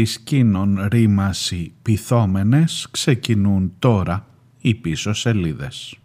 της κίνων ρήμαση πυθόμενες ξεκινούν τώρα οι πίσω σελίδες.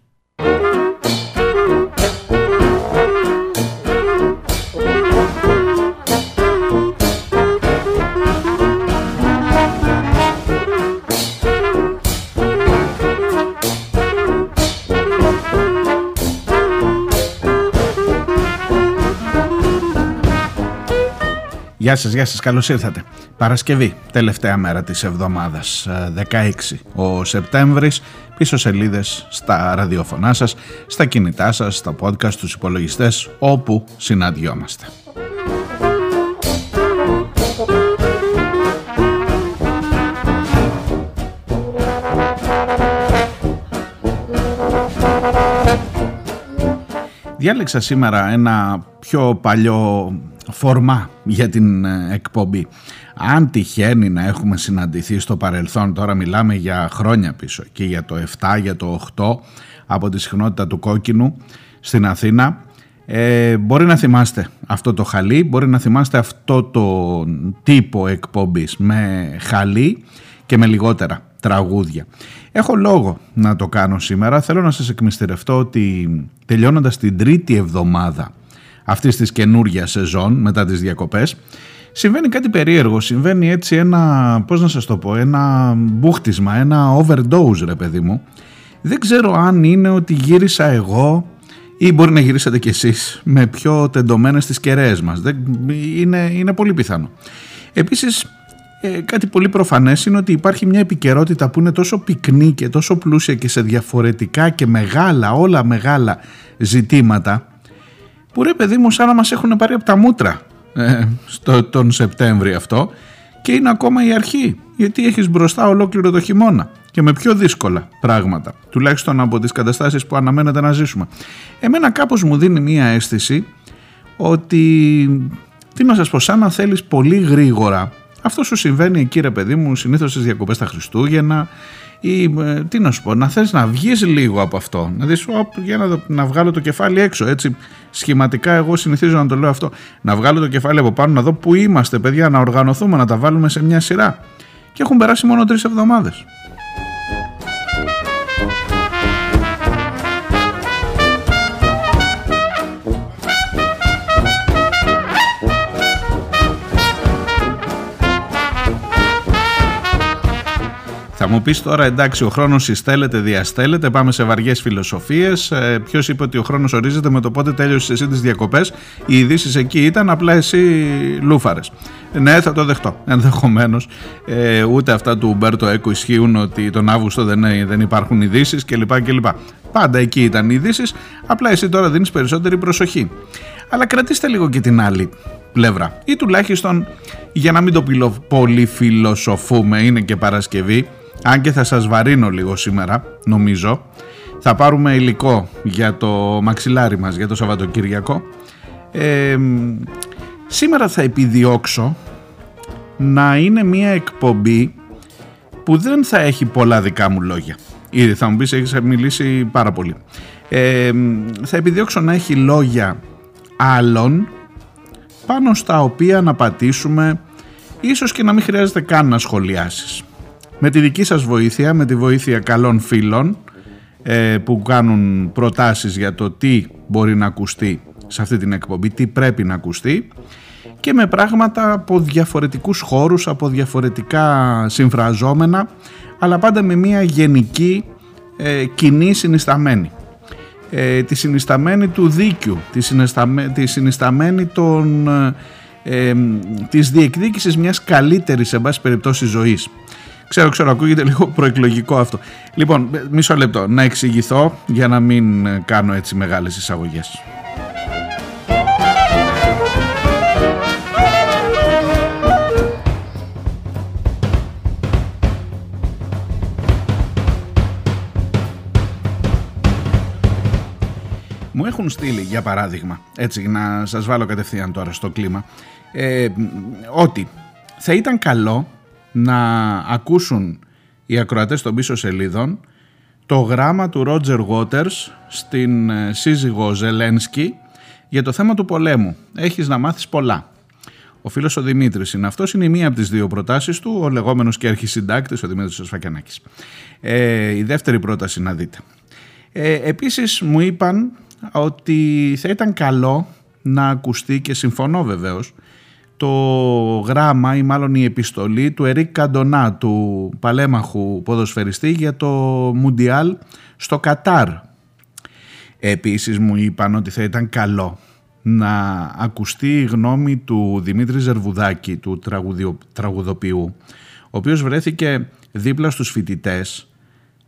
Γεια σας, γεια σας, καλώς ήρθατε. Παρασκευή, τελευταία μέρα της εβδομάδας, 16 ε, ο Σεπτέμβρης, πίσω σελίδες στα ραδιοφωνά σας, στα κινητά σας, στα podcast, στους υπολογιστές, όπου συναντιόμαστε. Διάλεξα σήμερα ένα πιο παλιό φορμά για την ε, εκπομπή. Αν τυχαίνει να έχουμε συναντηθεί στο παρελθόν, τώρα μιλάμε για χρόνια πίσω και για το 7, για το 8 από τη συχνότητα του κόκκινου στην Αθήνα, ε, μπορεί να θυμάστε αυτό το χαλί, μπορεί να θυμάστε αυτό το τύπο εκπομπής με χαλί και με λιγότερα τραγούδια. Έχω λόγο να το κάνω σήμερα. Θέλω να σας εκμυστηρευτώ ότι τελειώνοντας την τρίτη εβδομάδα αυτής της καινούργιας σεζόν μετά τις διακοπές συμβαίνει κάτι περίεργο, συμβαίνει έτσι ένα, πώς να σας το πω, ένα μπούχτισμα, ένα overdose ρε παιδί μου. Δεν ξέρω αν είναι ότι γύρισα εγώ ή μπορεί να γυρίσατε κι εσείς με πιο τεντωμένες τις κεραίες μας. Δεν, είναι, είναι πολύ πιθανό. Επίσης ε, κάτι πολύ προφανές είναι ότι υπάρχει μια επικαιρότητα που είναι τόσο πυκνή και τόσο πλούσια και σε διαφορετικά και μεγάλα, όλα μεγάλα ζητήματα που ρε παιδί μου σαν να μας έχουν πάρει από τα μούτρα ε, στο, τον Σεπτέμβρη αυτό. Και είναι ακόμα η αρχή γιατί έχεις μπροστά ολόκληρο το χειμώνα και με πιο δύσκολα πράγματα τουλάχιστον από τις καταστάσεις που αναμένεται να ζήσουμε. Εμένα κάπως μου δίνει μία αίσθηση ότι τι να σας πω σαν να θέλεις πολύ γρήγορα. Αυτό σου συμβαίνει εκεί ρε παιδί μου συνήθως στις διακοπές τα Χριστούγεννα ή ε, τι να σου πω, να θες να βγεις λίγο από αυτό, να δεις για να, να βγάλω το κεφάλι έξω, έτσι σχηματικά εγώ συνηθίζω να το λέω αυτό, να βγάλω το κεφάλι από πάνω, να δω που είμαστε παιδιά, να οργανωθούμε, να τα βάλουμε σε μια σειρά. Και έχουν περάσει μόνο τρεις εβδομάδες. Θα μου πεις τώρα εντάξει, ο χρόνος συστέλλεται, διαστέλλεται, πάμε σε βαριές φιλοσοφίες. Ε, Ποιος είπε ότι ο χρόνος ορίζεται με το πότε τέλειωσες εσύ τις διακοπές. Οι ειδήσεις εκεί ήταν, απλά εσύ λούφαρες. Ναι, θα το δεχτώ. Ενδεχομένως. Ε, ούτε αυτά του Μπέρτο Έκο ισχύουν ότι τον Αύγουστο δεν, δεν υπάρχουν ειδήσεις κλπ. κλπ. Πάντα εκεί ήταν οι ειδήσεις. Απλά εσύ τώρα δίνεις περισσότερη προσοχή. Αλλά κρατήστε λίγο και την άλλη πλευρά. Ή τουλάχιστον για να μην το πολύ φιλοσοφούμε, είναι και Παρασκευή αν και θα σας βαρύνω λίγο σήμερα, νομίζω, θα πάρουμε υλικό για το μαξιλάρι μας, για το Σαββατοκύριακο. Ε, σήμερα θα επιδιώξω να είναι μια εκπομπή που δεν θα έχει πολλά δικά μου λόγια. Ήδη θα μου πεις έχεις μιλήσει πάρα πολύ. Ε, θα επιδιώξω να έχει λόγια άλλων πάνω στα οποία να πατήσουμε ίσως και να μην χρειάζεται καν να σχολιάσεις με τη δική σας βοήθεια, με τη βοήθεια καλών φίλων ε, που κάνουν προτάσεις για το τι μπορεί να ακουστεί σε αυτή την εκπομπή, τι πρέπει να ακουστεί και με πράγματα από διαφορετικούς χώρους, από διαφορετικά συμφραζόμενα αλλά πάντα με μια γενική ε, κοινή συνισταμένη. Ε, τη συνισταμένη του δίκιου, τη, συνισταμένη, τη συνισταμένη των, ε, της διεκδίκησης μιας καλύτερης σε πάση περιπτώσει ζωής. Ξέρω, ξέρω, ακούγεται λίγο προεκλογικό αυτό. Λοιπόν, μισό λεπτό, να εξηγηθώ για να μην κάνω έτσι μεγάλες εισαγωγές. Μου έχουν στείλει, για παράδειγμα, έτσι να σας βάλω κατευθείαν τώρα στο κλίμα, ε, ότι θα ήταν καλό να ακούσουν οι ακροατές των πίσω σελίδων το γράμμα του Ρότζερ Waters στην ε, σύζυγο Ζελένσκι για το θέμα του πολέμου. Έχεις να μάθεις πολλά. Ο φίλος ο Δημήτρης είναι αυτός, είναι η μία από τις δύο προτάσεις του, ο λεγόμενος και αρχισυντάκτης, ο Δημήτρης Σφακιανάκης. Ε, η δεύτερη πρόταση να δείτε. Ε, Επίσης μου είπαν ότι θα ήταν καλό να ακουστεί και συμφωνώ βεβαίως το γράμμα ή μάλλον η επιστολή του Ερικ Καντονά του παλέμαχου ποδοσφαιριστή για το Μουντιάλ στο Κατάρ. Επίσης μου είπαν ότι θα ήταν καλό να ακουστεί η γνώμη του Δημήτρη Ζερβουδάκη, του τραγουδοποιού, ο οποίος βρέθηκε δίπλα στους φοιτητές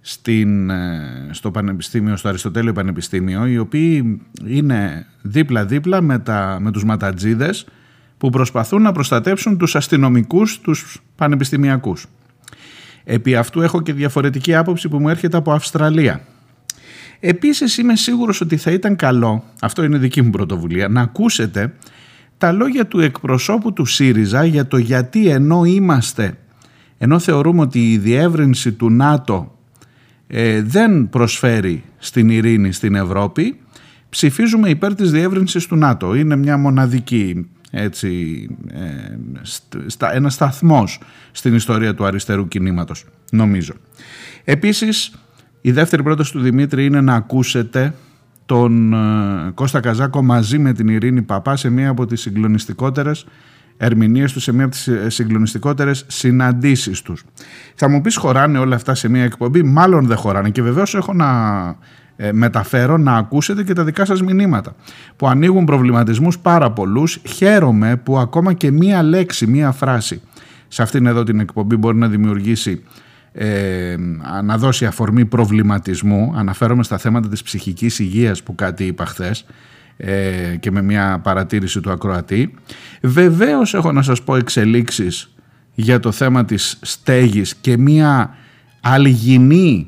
στην, ε, στο Πανεπιστήμιο, στο Αριστοτέλειο Πανεπιστήμιο, οι οποίοι είναι δίπλα-δίπλα με, τα, με τους ματατζίδες που προσπαθούν να προστατέψουν τους αστυνομικούς, τους πανεπιστημιακούς. Επί αυτού έχω και διαφορετική άποψη που μου έρχεται από Αυστραλία. Επίσης είμαι σίγουρος ότι θα ήταν καλό, αυτό είναι δική μου πρωτοβουλία, να ακούσετε τα λόγια του εκπροσώπου του ΣΥΡΙΖΑ για το γιατί ενώ είμαστε, ενώ θεωρούμε ότι η διεύρυνση του ΝΑΤΟ ε, δεν προσφέρει στην ειρήνη στην Ευρώπη, ψηφίζουμε υπέρ της διεύρυνσης του ΝΑΤΟ. Είναι μια μοναδική έτσι, ε, στα, ένας σταθμός στην ιστορία του αριστερού κινήματος, νομίζω. Επίσης, η δεύτερη πρόταση του Δημήτρη είναι να ακούσετε τον ε, Κώστα Καζάκο μαζί με την Ειρήνη Παπά σε μία από τις συγκλονιστικότερες ερμηνείες του σε μία από τις ε, συγκλονιστικότερες συναντήσεις τους. Θα μου πεις χωράνε όλα αυτά σε μία εκπομπή, μάλλον δεν χωράνε και βεβαίως έχω να ε, μεταφέρω να ακούσετε και τα δικά σας μηνύματα που ανοίγουν προβληματισμούς πάρα πολλούς. Χαίρομαι που ακόμα και μία λέξη, μία φράση σε αυτήν εδώ την εκπομπή μπορεί να δημιουργήσει ε, να δώσει αφορμή προβληματισμού αναφέρομαι στα θέματα της ψυχικής υγείας που κάτι είπα χθες ε, και με μια παρατήρηση του ακροατή. Βεβαίως έχω να σας πω εξελίξεις για το θέμα της στέγης και μια αλγινή,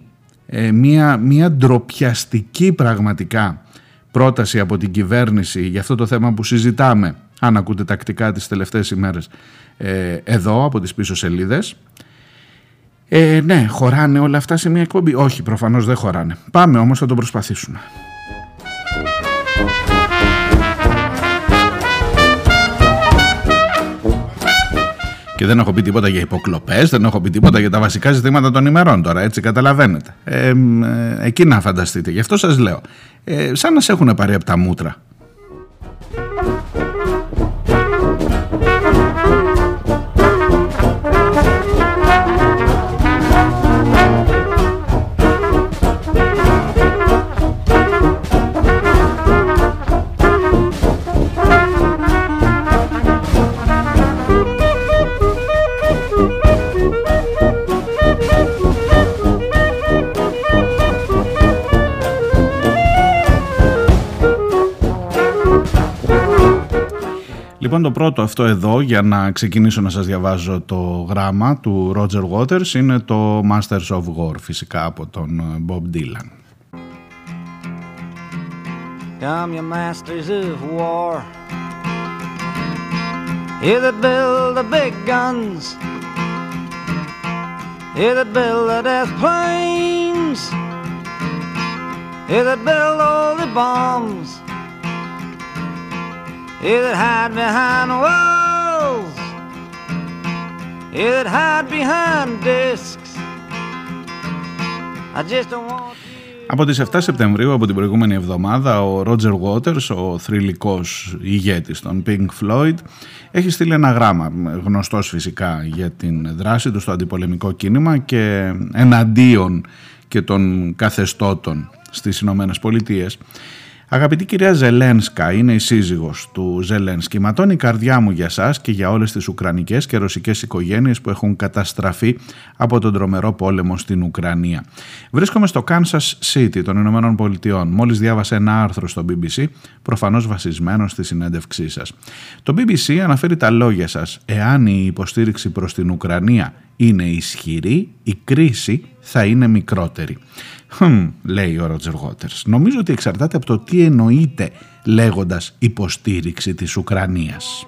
ε, μια, μια ντροπιαστική πραγματικά πρόταση από την κυβέρνηση για αυτό το θέμα που συζητάμε, αν ακούτε τακτικά τις τελευταίες ημέρες, ε, εδώ από τις πίσω σελίδες. Ε, ναι, χωράνε όλα αυτά σε μια εκπομπή. Όχι, προφανώς δεν χωράνε. Πάμε όμως, θα το προσπαθήσουμε. Και δεν έχω πει τίποτα για υποκλοπές, δεν έχω πει τίποτα για τα βασικά ζητήματα των ημερών τώρα, έτσι καταλαβαίνετε. Ε, ε, εκεί να φανταστείτε. Γι' αυτό σας λέω. Ε, σαν να σε έχουν πάρει από τα μούτρα. Λοιπόν το πρώτο αυτό εδώ για να ξεκινήσω να σας διαβάζω το γράμμα του Roger Waters είναι το Masters of War φυσικά από τον Bob Dylan. Come you masters of war You that build the big guns You that build the death planes You that build all the bombs You that hide behind walls; You that hide behind discs; I just don't want από τις 7 Σεπτεμβρίου από την προηγούμενη εβδομάδα ο Roger Waters, ο θρηλυκός ηγέτης των Pink Floyd έχει στείλει ένα γράμμα, γνωστός φυσικά για την δράση του στο αντιπολεμικό κίνημα και εναντίον και των καθεστώτων στις Ηνωμένες Πολιτείες Αγαπητή κυρία Ζελένσκα, είναι η σύζυγος του Ζελένσκι. Ματώνει η καρδιά μου για σας και για όλες τις ουκρανικές και ρωσικές οικογένειες που έχουν καταστραφεί από τον τρομερό πόλεμο στην Ουκρανία. Βρίσκομαι στο Kansas City των Ηνωμένων Πολιτειών. Μόλις διάβασα ένα άρθρο στο BBC, προφανώς βασισμένο στη συνέντευξή σας. Το BBC αναφέρει τα λόγια σας. Εάν η υποστήριξη προς την Ουκρανία είναι ισχυρή, η κρίση θα είναι μικρότερη. Χμ, λέει ο Ρότζερ Γότερς. Νομίζω ότι εξαρτάται από το τι εννοείται λέγοντας υποστήριξη της Ουκρανίας.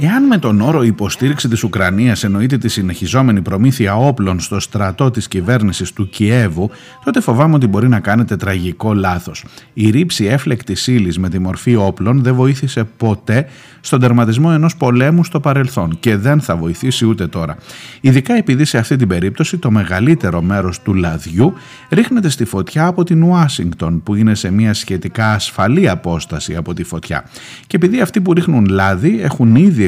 Εάν με τον όρο υποστήριξη της Ουκρανίας εννοείται τη συνεχιζόμενη προμήθεια όπλων στο στρατό της κυβέρνησης του Κιέβου, τότε φοβάμαι ότι μπορεί να κάνετε τραγικό λάθος. Η ρήψη έφλεκτης ύλης με τη μορφή όπλων δεν βοήθησε ποτέ στον τερματισμό ενός πολέμου στο παρελθόν και δεν θα βοηθήσει ούτε τώρα. Ειδικά επειδή σε αυτή την περίπτωση το μεγαλύτερο μέρος του λαδιού ρίχνεται στη φωτιά από την Ουάσιγκτον που είναι σε μια σχετικά ασφαλή απόσταση από τη φωτιά. Και επειδή αυτοί που ρίχνουν λάδι έχουν ήδη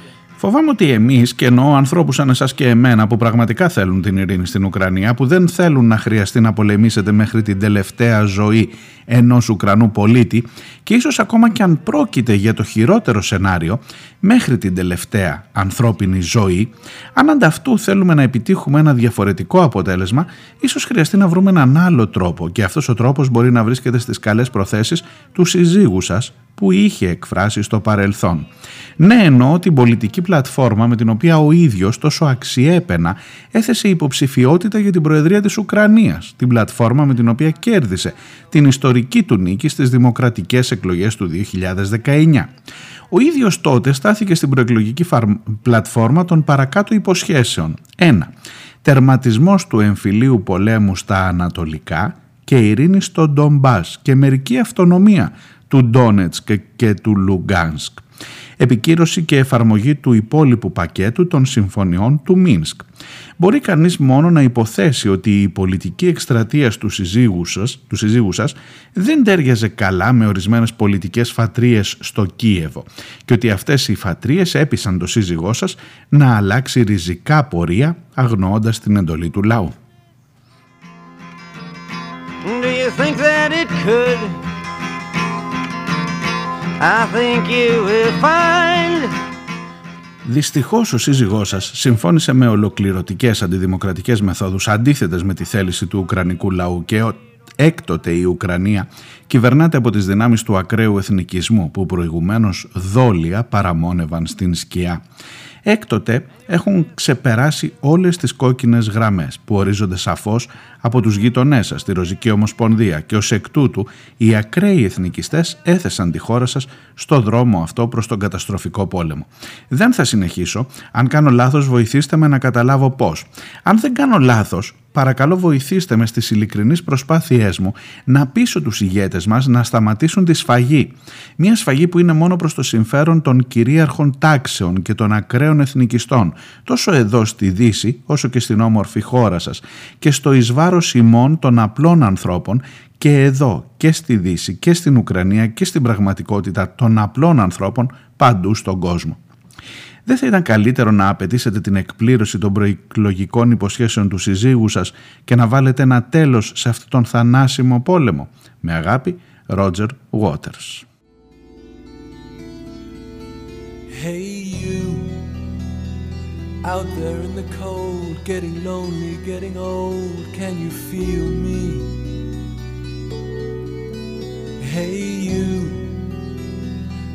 Φοβάμαι ότι εμείς και εννοώ ανθρώπους σαν εσάς και εμένα που πραγματικά θέλουν την ειρήνη στην Ουκρανία, που δεν θέλουν να χρειαστεί να πολεμήσετε μέχρι την τελευταία ζωή ενός Ουκρανού πολίτη και ίσως ακόμα και αν πρόκειται για το χειρότερο σενάριο μέχρι την τελευταία ανθρώπινη ζωή, αν ανταυτού θέλουμε να επιτύχουμε ένα διαφορετικό αποτέλεσμα, ίσως χρειαστεί να βρούμε έναν άλλο τρόπο και αυτός ο τρόπος μπορεί να βρίσκεται στις καλές προθέσεις του συζύγου σας που είχε εκφράσει στο παρελθόν. Ναι, εννοώ την πολιτική πλατφόρμα με την οποία ο ίδιος τόσο αξιέπαινα έθεσε υποψηφιότητα για την Προεδρία της Ουκρανίας, την πλατφόρμα με την οποία κέρδισε την ιστορική του νίκη στις δημοκρατικές εκλογές του 2019. Ο ίδιος τότε στάθηκε στην προεκλογική πλατφόρμα των παρακάτω υποσχέσεων. 1. Τερματισμός του εμφυλίου πολέμου στα Ανατολικά και ειρήνη στο Ντομπάς και μερική αυτονομία του Ντόνετσκ και του Λουγκάνσκ. Επικύρωση και εφαρμογή του υπόλοιπου πακέτου των συμφωνιών του Μίνσκ. Μπορεί κανείς μόνο να υποθέσει ότι η πολιτική εκστρατεία του συζύγου σας, του συζύγου σας δεν τέριαζε καλά με ορισμένες πολιτικές φατρίες στο Κίεβο και ότι αυτές οι φατρίες έπεισαν το σύζυγό σας να αλλάξει ριζικά πορεία αγνοώντας την εντολή του λαού. Do you think that it could? I think you will find. Δυστυχώς ο σύζυγός σας συμφώνησε με ολοκληρωτικές αντιδημοκρατικές μεθόδους αντίθετες με τη θέληση του Ουκρανικού λαού και έκτοτε η Ουκρανία κυβερνάται από τις δυνάμεις του ακραίου εθνικισμού που προηγουμένως δόλια παραμόνευαν στην σκιά έκτοτε έχουν ξεπεράσει όλες τις κόκκινες γραμμές που ορίζονται σαφώς από τους γείτονές σας στη Ροζική Ομοσπονδία και ως εκ τούτου οι ακραίοι εθνικιστές έθεσαν τη χώρα σας στο δρόμο αυτό προς τον καταστροφικό πόλεμο. Δεν θα συνεχίσω. Αν κάνω λάθος βοηθήστε με να καταλάβω πώς. Αν δεν κάνω λάθος παρακαλώ βοηθήστε με στις ειλικρινείς προσπάθειές μου να πείσω τους ηγέτες μας να σταματήσουν τη σφαγή. Μια σφαγή που είναι μόνο προς το συμφέρον των κυρίαρχων τάξεων και των ακραίων εθνικιστών, τόσο εδώ στη Δύση όσο και στην όμορφη χώρα σας και στο εις βάρος ημών των απλών ανθρώπων και εδώ και στη Δύση και στην Ουκρανία και στην πραγματικότητα των απλών ανθρώπων παντού στον κόσμο. Δεν θα ήταν καλύτερο να απαιτήσετε την εκπλήρωση των προεκλογικών υποσχέσεων του συζύγου σας και να βάλετε ένα τέλος σε αυτόν τον θανάσιμο πόλεμο. Με αγάπη, Roger Waters. Hey you, out there in the cold, getting lonely, getting old, can you feel me? Hey you,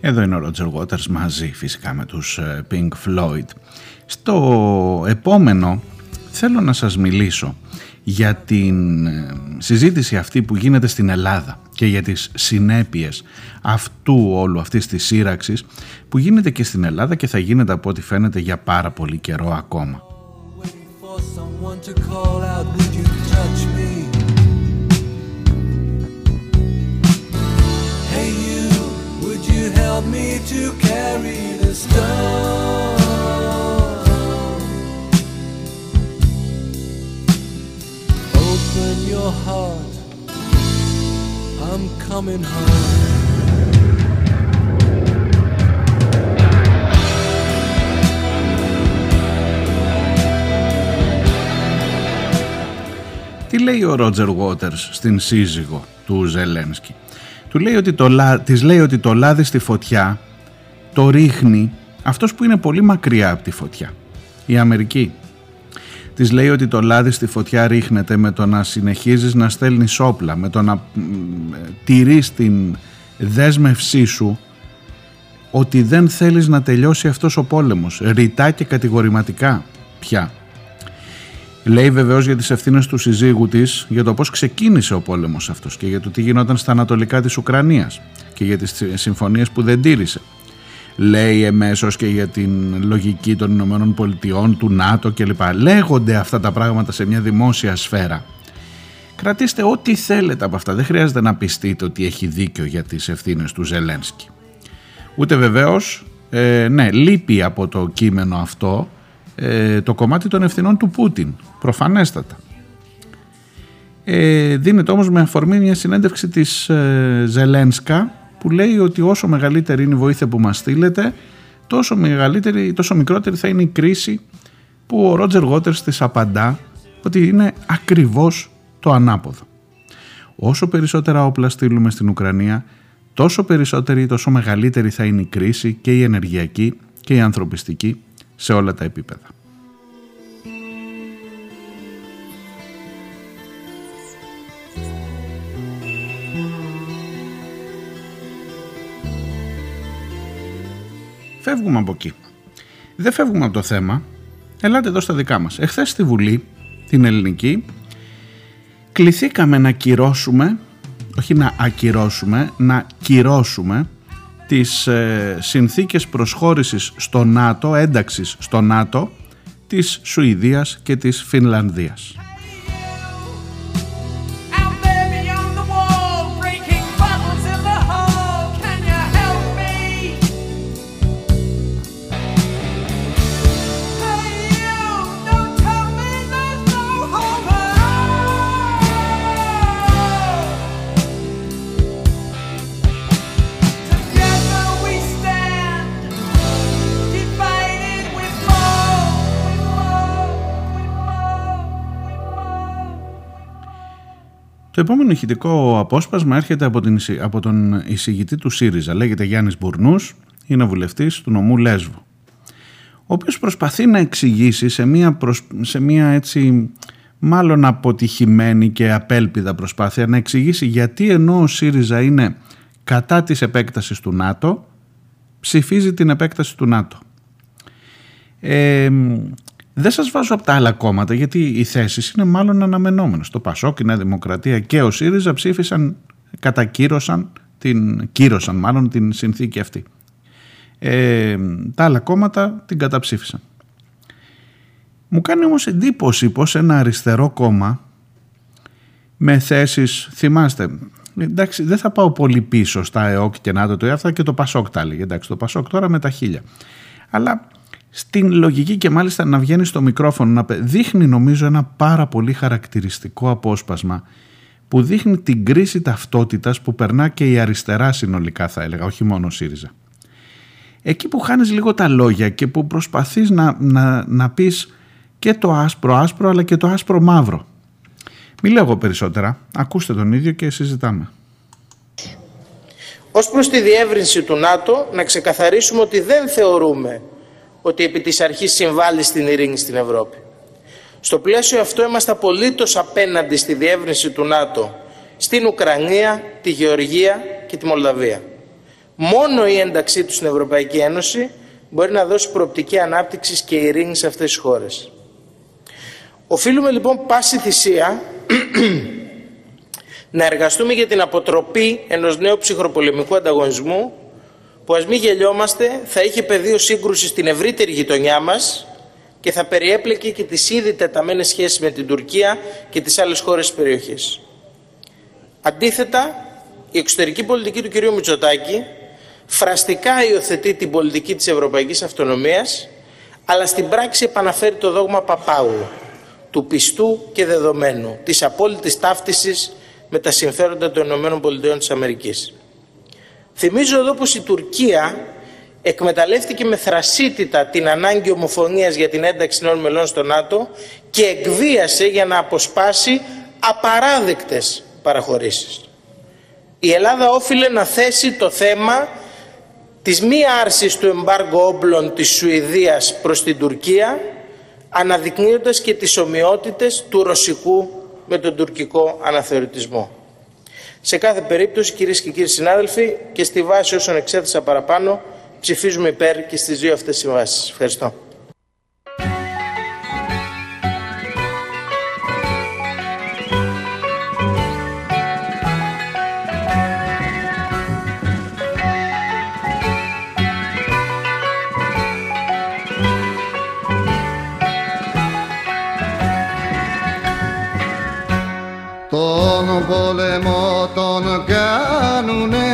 Εδώ είναι ο Roger Waters μαζί φυσικά με τους ε, Pink Floyd. Στο επόμενο θέλω να σας μιλήσω για την ε, συζήτηση αυτή που γίνεται στην Ελλάδα και για τις συνέπειες αυτού όλου αυτής της σύραξης που γίνεται και στην Ελλάδα και θα γίνεται από ό,τι φαίνεται για πάρα πολύ καιρό ακόμα. help me to carry the stone. Open your heart, I'm coming home. Τι λέει ο Ρότζερ Waters στην σύζυγο του Ζελένσκι. Του λέει ότι το, της λέει ότι το λάδι στη φωτιά το ρίχνει αυτός που είναι πολύ μακριά από τη φωτιά. Η Αμερική. Της λέει ότι το λάδι στη φωτιά ρίχνεται με το να συνεχίζεις να στέλνεις όπλα, με το να τηρείς την δέσμευσή σου ότι δεν θέλεις να τελειώσει αυτός ο πόλεμος, ρητά και κατηγορηματικά πια. Λέει βεβαίως για τις ευθύνες του συζύγου της για το πώς ξεκίνησε ο πόλεμος αυτός και για το τι γινόταν στα ανατολικά της Ουκρανίας και για τις συμφωνίες που δεν τήρησε. Λέει εμέσως και για την λογική των Ηνωμένων Πολιτειών, του ΝΑΤΟ κλπ. Λέγονται αυτά τα πράγματα σε μια δημόσια σφαίρα. Κρατήστε ό,τι θέλετε από αυτά. Δεν χρειάζεται να πιστείτε ότι έχει δίκιο για τις ευθύνες του Ζελένσκι. Ούτε βεβαίως, ε, ναι, λείπει από το κείμενο αυτό ε, το κομμάτι των ευθυνών του Πούτιν, προφανέστατα. Ε, δίνεται όμως με αφορμή μια συνέντευξη της ε, Ζελένσκα που λέει ότι όσο μεγαλύτερη είναι η βοήθεια που μας στείλετε τόσο, μεγαλύτερη, τόσο μικρότερη θα είναι η κρίση που ο Ρότζερ Γότερς της απαντά ότι είναι ακριβώς το ανάποδο. Όσο περισσότερα όπλα στείλουμε στην Ουκρανία τόσο περισσότερη, τόσο μεγαλύτερη θα είναι η κρίση και η ενεργειακή και η ανθρωπιστική σε όλα τα επίπεδα. Φεύγουμε από εκεί. Δεν φεύγουμε από το θέμα. Ελάτε εδώ στα δικά μας. Εχθές στη Βουλή, την ελληνική, κληθήκαμε να κυρώσουμε, όχι να ακυρώσουμε, να κυρώσουμε τις ε, συνθήκες προσχώρησης στο ΝΑΤΟ, ένταξης στο ΝΑΤΟ της Σουηδίας και της Φινλανδίας. Το επόμενο ηχητικό απόσπασμα έρχεται από, την, από τον εισηγητή του ΣΥΡΙΖΑ. Λέγεται Γιάννης Μπουρνούς, είναι βουλευτής του νομού Λέσβου. Ο οποίος προσπαθεί να εξηγήσει σε μια, σε μια έτσι μάλλον αποτυχημένη και απέλπιδα προσπάθεια να εξηγήσει γιατί ενώ ο ΣΥΡΙΖΑ είναι κατά της επέκτασης του ΝΑΤΟ ψηφίζει την επέκταση του ΝΑΤΟ. Ε, δεν σας βάζω από τα άλλα κόμματα γιατί οι θέσεις είναι μάλλον αναμενόμενες. Το Πασόκ, η Νέα Δημοκρατία και ο ΣΥΡΙΖΑ ψήφισαν, κατακύρωσαν, την, κύρωσαν μάλλον την συνθήκη αυτή. Ε, τα άλλα κόμματα την καταψήφισαν. Μου κάνει όμως εντύπωση πως ένα αριστερό κόμμα με θέσεις, θυμάστε, εντάξει δεν θα πάω πολύ πίσω στα ΕΟΚ και ΝΑΤΟ, το αυτά και το Πασόκ τα έλεγε, εντάξει το Πασόκ τώρα με τα χίλια. Αλλά στην λογική και μάλιστα να βγαίνει στο μικρόφωνο να δείχνει νομίζω ένα πάρα πολύ χαρακτηριστικό απόσπασμα που δείχνει την κρίση ταυτότητας που περνά και η αριστερά συνολικά θα έλεγα, όχι μόνο ο ΣΥΡΙΖΑ. Εκεί που χάνεις λίγο τα λόγια και που προσπαθείς να, να, να πεις και το άσπρο άσπρο αλλά και το άσπρο μαύρο. Μη λέγω περισσότερα, ακούστε τον ίδιο και συζητάμε. Ως προς τη διεύρυνση του ΝΑΤΟ να ξεκαθαρίσουμε ότι δεν θεωρούμε ότι επί της αρχής συμβάλλει στην ειρήνη στην Ευρώπη. Στο πλαίσιο αυτό είμαστε απολύτως απέναντι στη διεύρυνση του ΝΑΤΟ στην Ουκρανία, τη Γεωργία και τη Μολδαβία. Μόνο η ένταξή του στην Ευρωπαϊκή Ένωση μπορεί να δώσει προοπτική ανάπτυξης και ειρήνη σε αυτές τις χώρες. Οφείλουμε λοιπόν πάση θυσία να εργαστούμε για την αποτροπή ενός νέου ψυχροπολεμικού ανταγωνισμού που ας μην γελιόμαστε θα είχε πεδίο σύγκρουση στην ευρύτερη γειτονιά μας και θα περιέπλεκε και τις ήδη τεταμένες σχέσεις με την Τουρκία και τις άλλες χώρες της περιοχής. Αντίθετα, η εξωτερική πολιτική του κ. Μητσοτάκη φραστικά υιοθετεί την πολιτική της ευρωπαϊκής αυτονομίας, αλλά στην πράξη επαναφέρει το δόγμα Παπάγου, του πιστού και δεδομένου, της απόλυτης ταύτισης με τα συμφέροντα των ΗΠΑ. Θυμίζω εδώ πως η Τουρκία εκμεταλλεύτηκε με θρασίτητα την ανάγκη ομοφωνίας για την ένταξη νέων μελών στο ΝΑΤΟ και εκβίασε για να αποσπάσει απαράδεκτες παραχωρήσεις. Η Ελλάδα όφιλε να θέσει το θέμα της μη άρσης του εμπάργου όπλων της Σουηδίας προς την Τουρκία αναδεικνύοντας και τις ομοιότητες του ρωσικού με τον τουρκικό αναθεωρητισμό. Σε κάθε περίπτωση, κυρίες και κύριοι συνάδελφοι, και στη βάση όσων εξέθεσα παραπάνω, ψηφίζουμε υπέρ και στις δύο αυτές συμβάσεις. Ευχαριστώ. Πόλεμο τον κάνουνε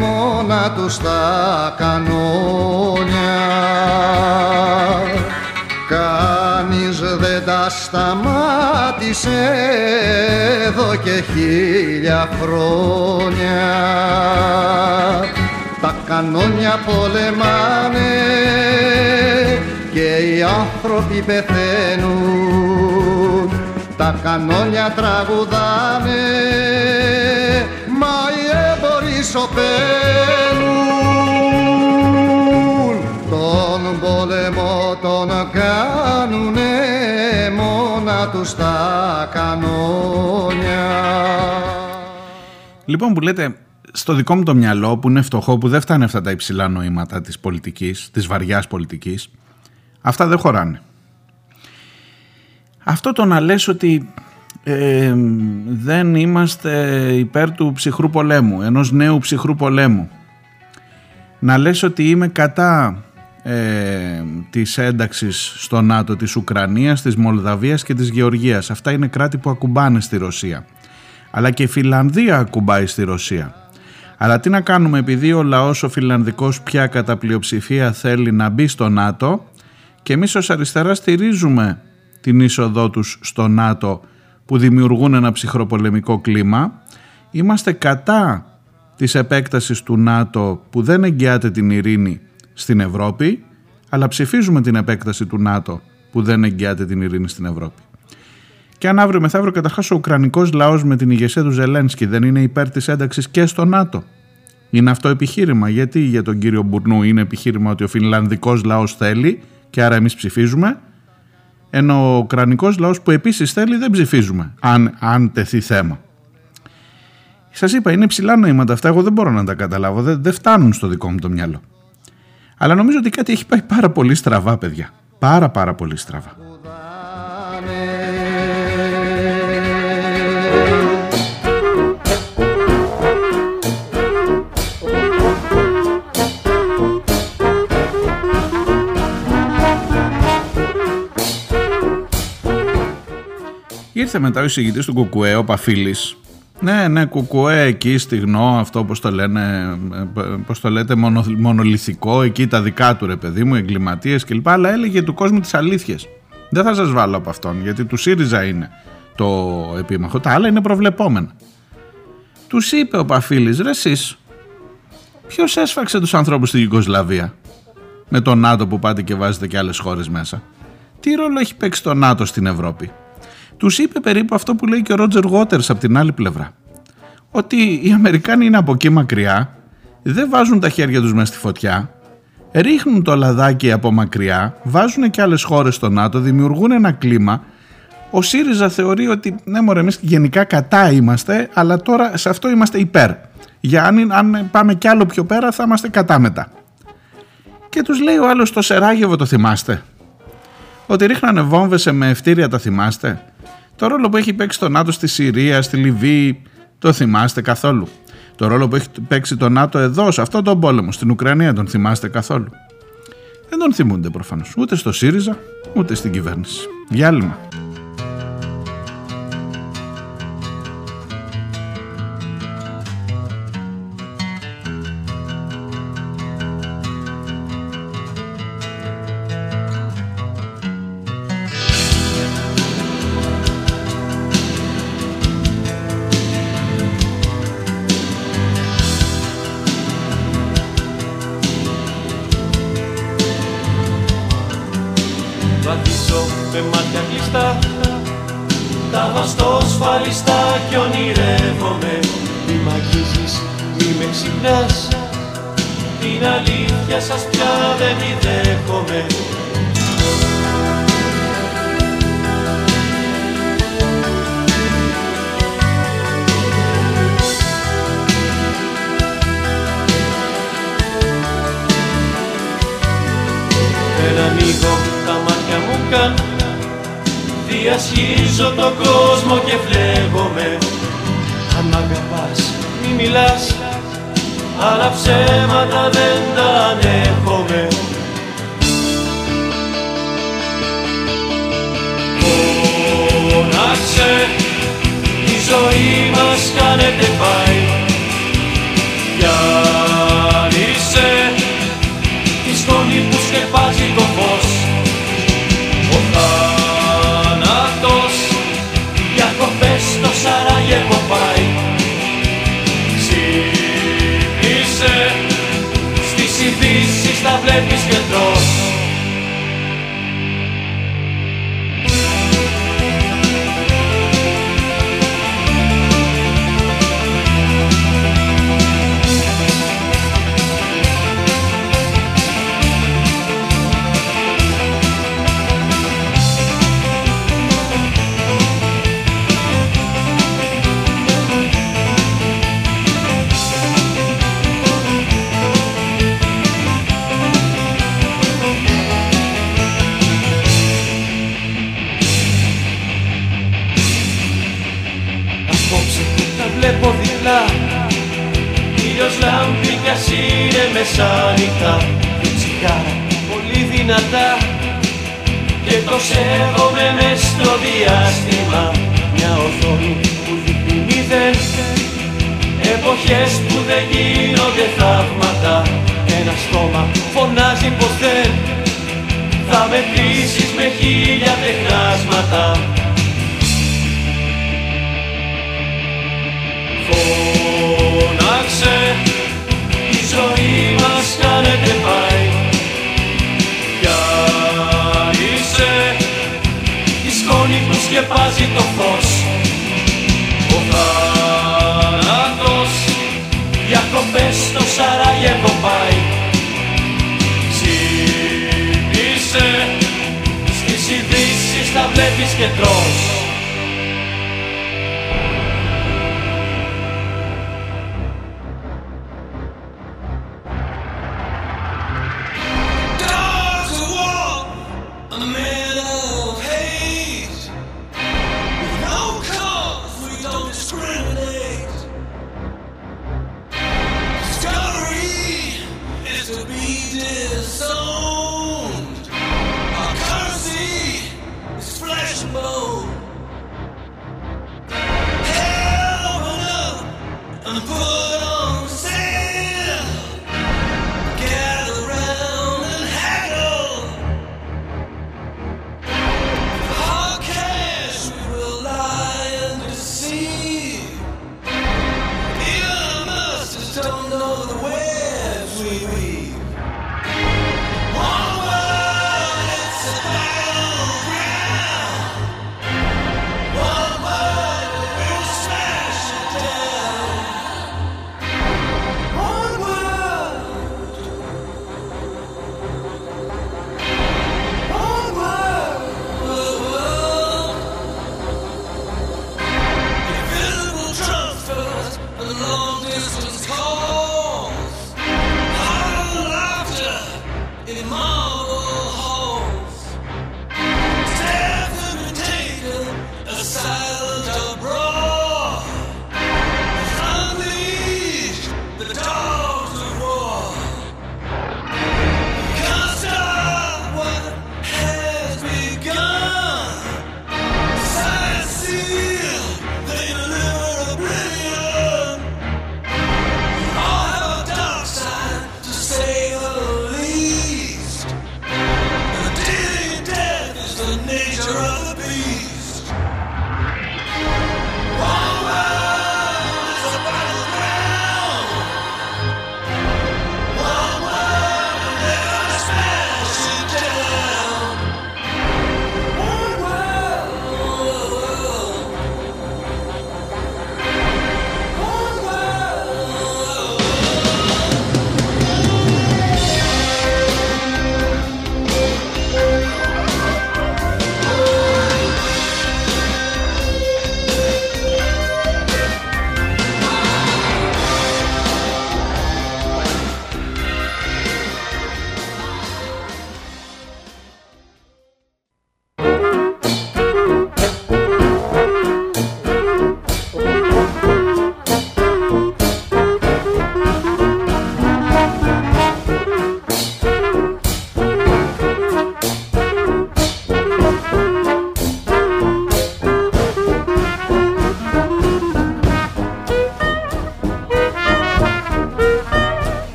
μόνα τους τα κανόνια. Κανείς δεν τα σταμάτησε εδώ και χίλια χρόνια. Τα κανόνια πολεμάνε και οι άνθρωποι πεθαίνουν τα κανόνια τραγουδάνε μα οι έμποροι σωπαίνουν. Τον πόλεμο τον κάνουνε μόνα τους τα κανόνια. Λοιπόν που λέτε στο δικό μου το μυαλό που είναι φτωχό που δεν φτάνει αυτά τα υψηλά νοήματα της πολιτικής, της βαριάς πολιτικής αυτά δεν χωράνε αυτό το να λες ότι ε, δεν είμαστε υπέρ του ψυχρού πολέμου, ενός νέου ψυχρού πολέμου. Να λες ότι είμαι κατά ε, της ένταξης στο ΝΑΤΟ της Ουκρανίας, της Μολδαβίας και της Γεωργίας. Αυτά είναι κράτη που ακουμπάνε στη Ρωσία. Αλλά και η Φιλανδία ακουμπάει στη Ρωσία. Αλλά τι να κάνουμε επειδή ο λαός ο φιλανδικός πια κατά πλειοψηφία θέλει να μπει στο ΝΑΤΟ και εμείς ως αριστερά στηρίζουμε την είσοδό τους στο ΝΑΤΟ που δημιουργούν ένα ψυχροπολεμικό κλίμα. Είμαστε κατά της επέκτασης του ΝΑΤΟ που δεν εγγυάται την ειρήνη στην Ευρώπη, αλλά ψηφίζουμε την επέκταση του ΝΑΤΟ που δεν εγγυάται την ειρήνη στην Ευρώπη. Και αν αύριο μεθαύριο καταρχάς ο Ουκρανικός λαός με την ηγεσία του Ζελένσκι δεν είναι υπέρ της ένταξης και στο ΝΑΤΟ. Είναι αυτό επιχείρημα; Γιατί για τον κύριο Μπουρνού είναι επιχείρημα ότι ο Φινλανδικός λαός θέλει και άρα εμείς ψηφίζουμε; Ενώ ο ουκρανικός λαός που επίσης θέλει δεν ψηφίζουμε αν, αν τεθεί θέμα. Σας είπα είναι ψηλά νοήματα αυτά, εγώ δεν μπορώ να τα καταλάβω, δεν, δεν φτάνουν στο δικό μου το μυαλό. Αλλά νομίζω ότι κάτι έχει πάει πάρα πολύ στραβά παιδιά, πάρα πάρα πολύ στραβά. Ήρθε μετά ο εισηγητής του Κουκουέ, ο Παφίλης. Ναι, ναι, Κουκουέ εκεί στιγνό, αυτό πώς το λένε, πώς το λέτε, μονο, μονολυθικό, εκεί τα δικά του ρε παιδί μου, εγκληματίες κλπ. Αλλά έλεγε του κόσμου τις αλήθειες. Δεν θα σας βάλω από αυτόν, γιατί του ΣΥΡΙΖΑ είναι το επίμαχο. Τα άλλα είναι προβλεπόμενα. Τους είπε ο Παφίλης, ρε εσείς, ποιος έσφαξε τους ανθρώπους στη Ιουγκοσλαβία με το ΝΑΤΟ που πάτε και βάζετε και άλλες χώρες μέσα; Τι ρόλο έχει παίξει το ΝΑΤΟ στην Ευρώπη; Τους είπε περίπου αυτό που λέει και ο Ρότζερ Γότερς από την άλλη πλευρά. Ότι οι Αμερικάνοι είναι από εκεί μακριά, δεν βάζουν τα χέρια τους μέσα στη φωτιά, ρίχνουν το λαδάκι από μακριά, βάζουν και άλλες χώρες στο ΝΑΤΟ, δημιουργούν ένα κλίμα. Ο ΣΥΡΙΖΑ θεωρεί ότι ναι, μωρέ, εμείς γενικά κατά είμαστε, αλλά τώρα σε αυτό είμαστε υπέρ. Για αν, αν πάμε κι άλλο πιο πέρα, θα είμαστε κατά μετά. Και τους λέει ο άλλος το Σεράγεβο, το θυμάστε. Ότι ρίχνανε βόμβες με ευτήρια, τα θυμάστε; Το ρόλο που έχει παίξει το ΝΑΤΟ στη Συρία, στη Λιβύη, το θυμάστε καθόλου; Το ρόλο που έχει παίξει το ΝΑΤΟ εδώ, σε αυτόν τον πόλεμο, στην Ουκρανία, τον θυμάστε καθόλου; Δεν τον θυμούνται προφανώς. Ούτε στο ΣΥΡΙΖΑ, ούτε στην κυβέρνηση. Διάλειμμα. δεν γίνονται θαύματα. Ένα στόμα φωνάζει πως δεν θα μετρήσεις με χίλια τεχνάσματα. Φώναξε, η ζωή μας κάνετε πάει. Πιάρισε, η σκόνη που σκεπάζει το φως τα βλέπεις και τρως. the pool.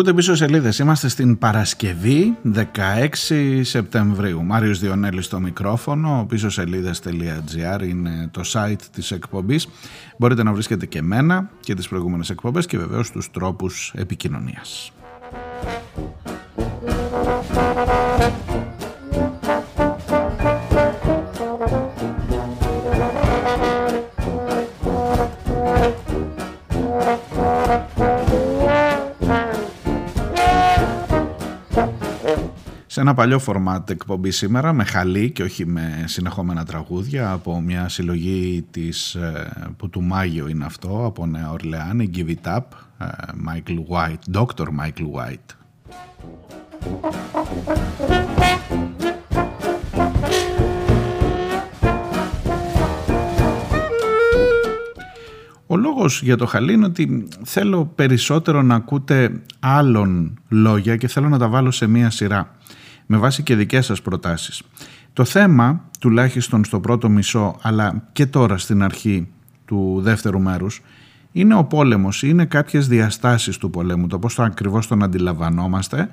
Ακούτε πίσω σελίδες. Είμαστε στην Παρασκευή 16 Σεπτεμβρίου. Μάριος Διονέλης στο μικρόφωνο. Πίσω σελίδες.gr είναι το site της εκπομπής. Μπορείτε να βρίσκετε και εμένα και τις προηγούμενες εκπομπές και βεβαίως τους τρόπους επικοινωνίας. Σε ένα παλιό φορμάτ εκπομπή σήμερα με χαλί και όχι με συνεχόμενα τραγούδια από μια συλλογή της, ε, που του Μάγιο είναι αυτό από Νέα Ορλεάνη, Give It Up, ε, Michael White, Dr. Michael White. Ο λόγος για το χαλί είναι ότι θέλω περισσότερο να ακούτε άλλων λόγια και θέλω να τα βάλω σε μία σειρά με βάση και δικές σας προτάσεις. Το θέμα, τουλάχιστον στο πρώτο μισό, αλλά και τώρα στην αρχή του δεύτερου μέρους, είναι ο πόλεμος, είναι κάποιες διαστάσεις του πολέμου, το πώς το ακριβώς τον αντιλαμβανόμαστε.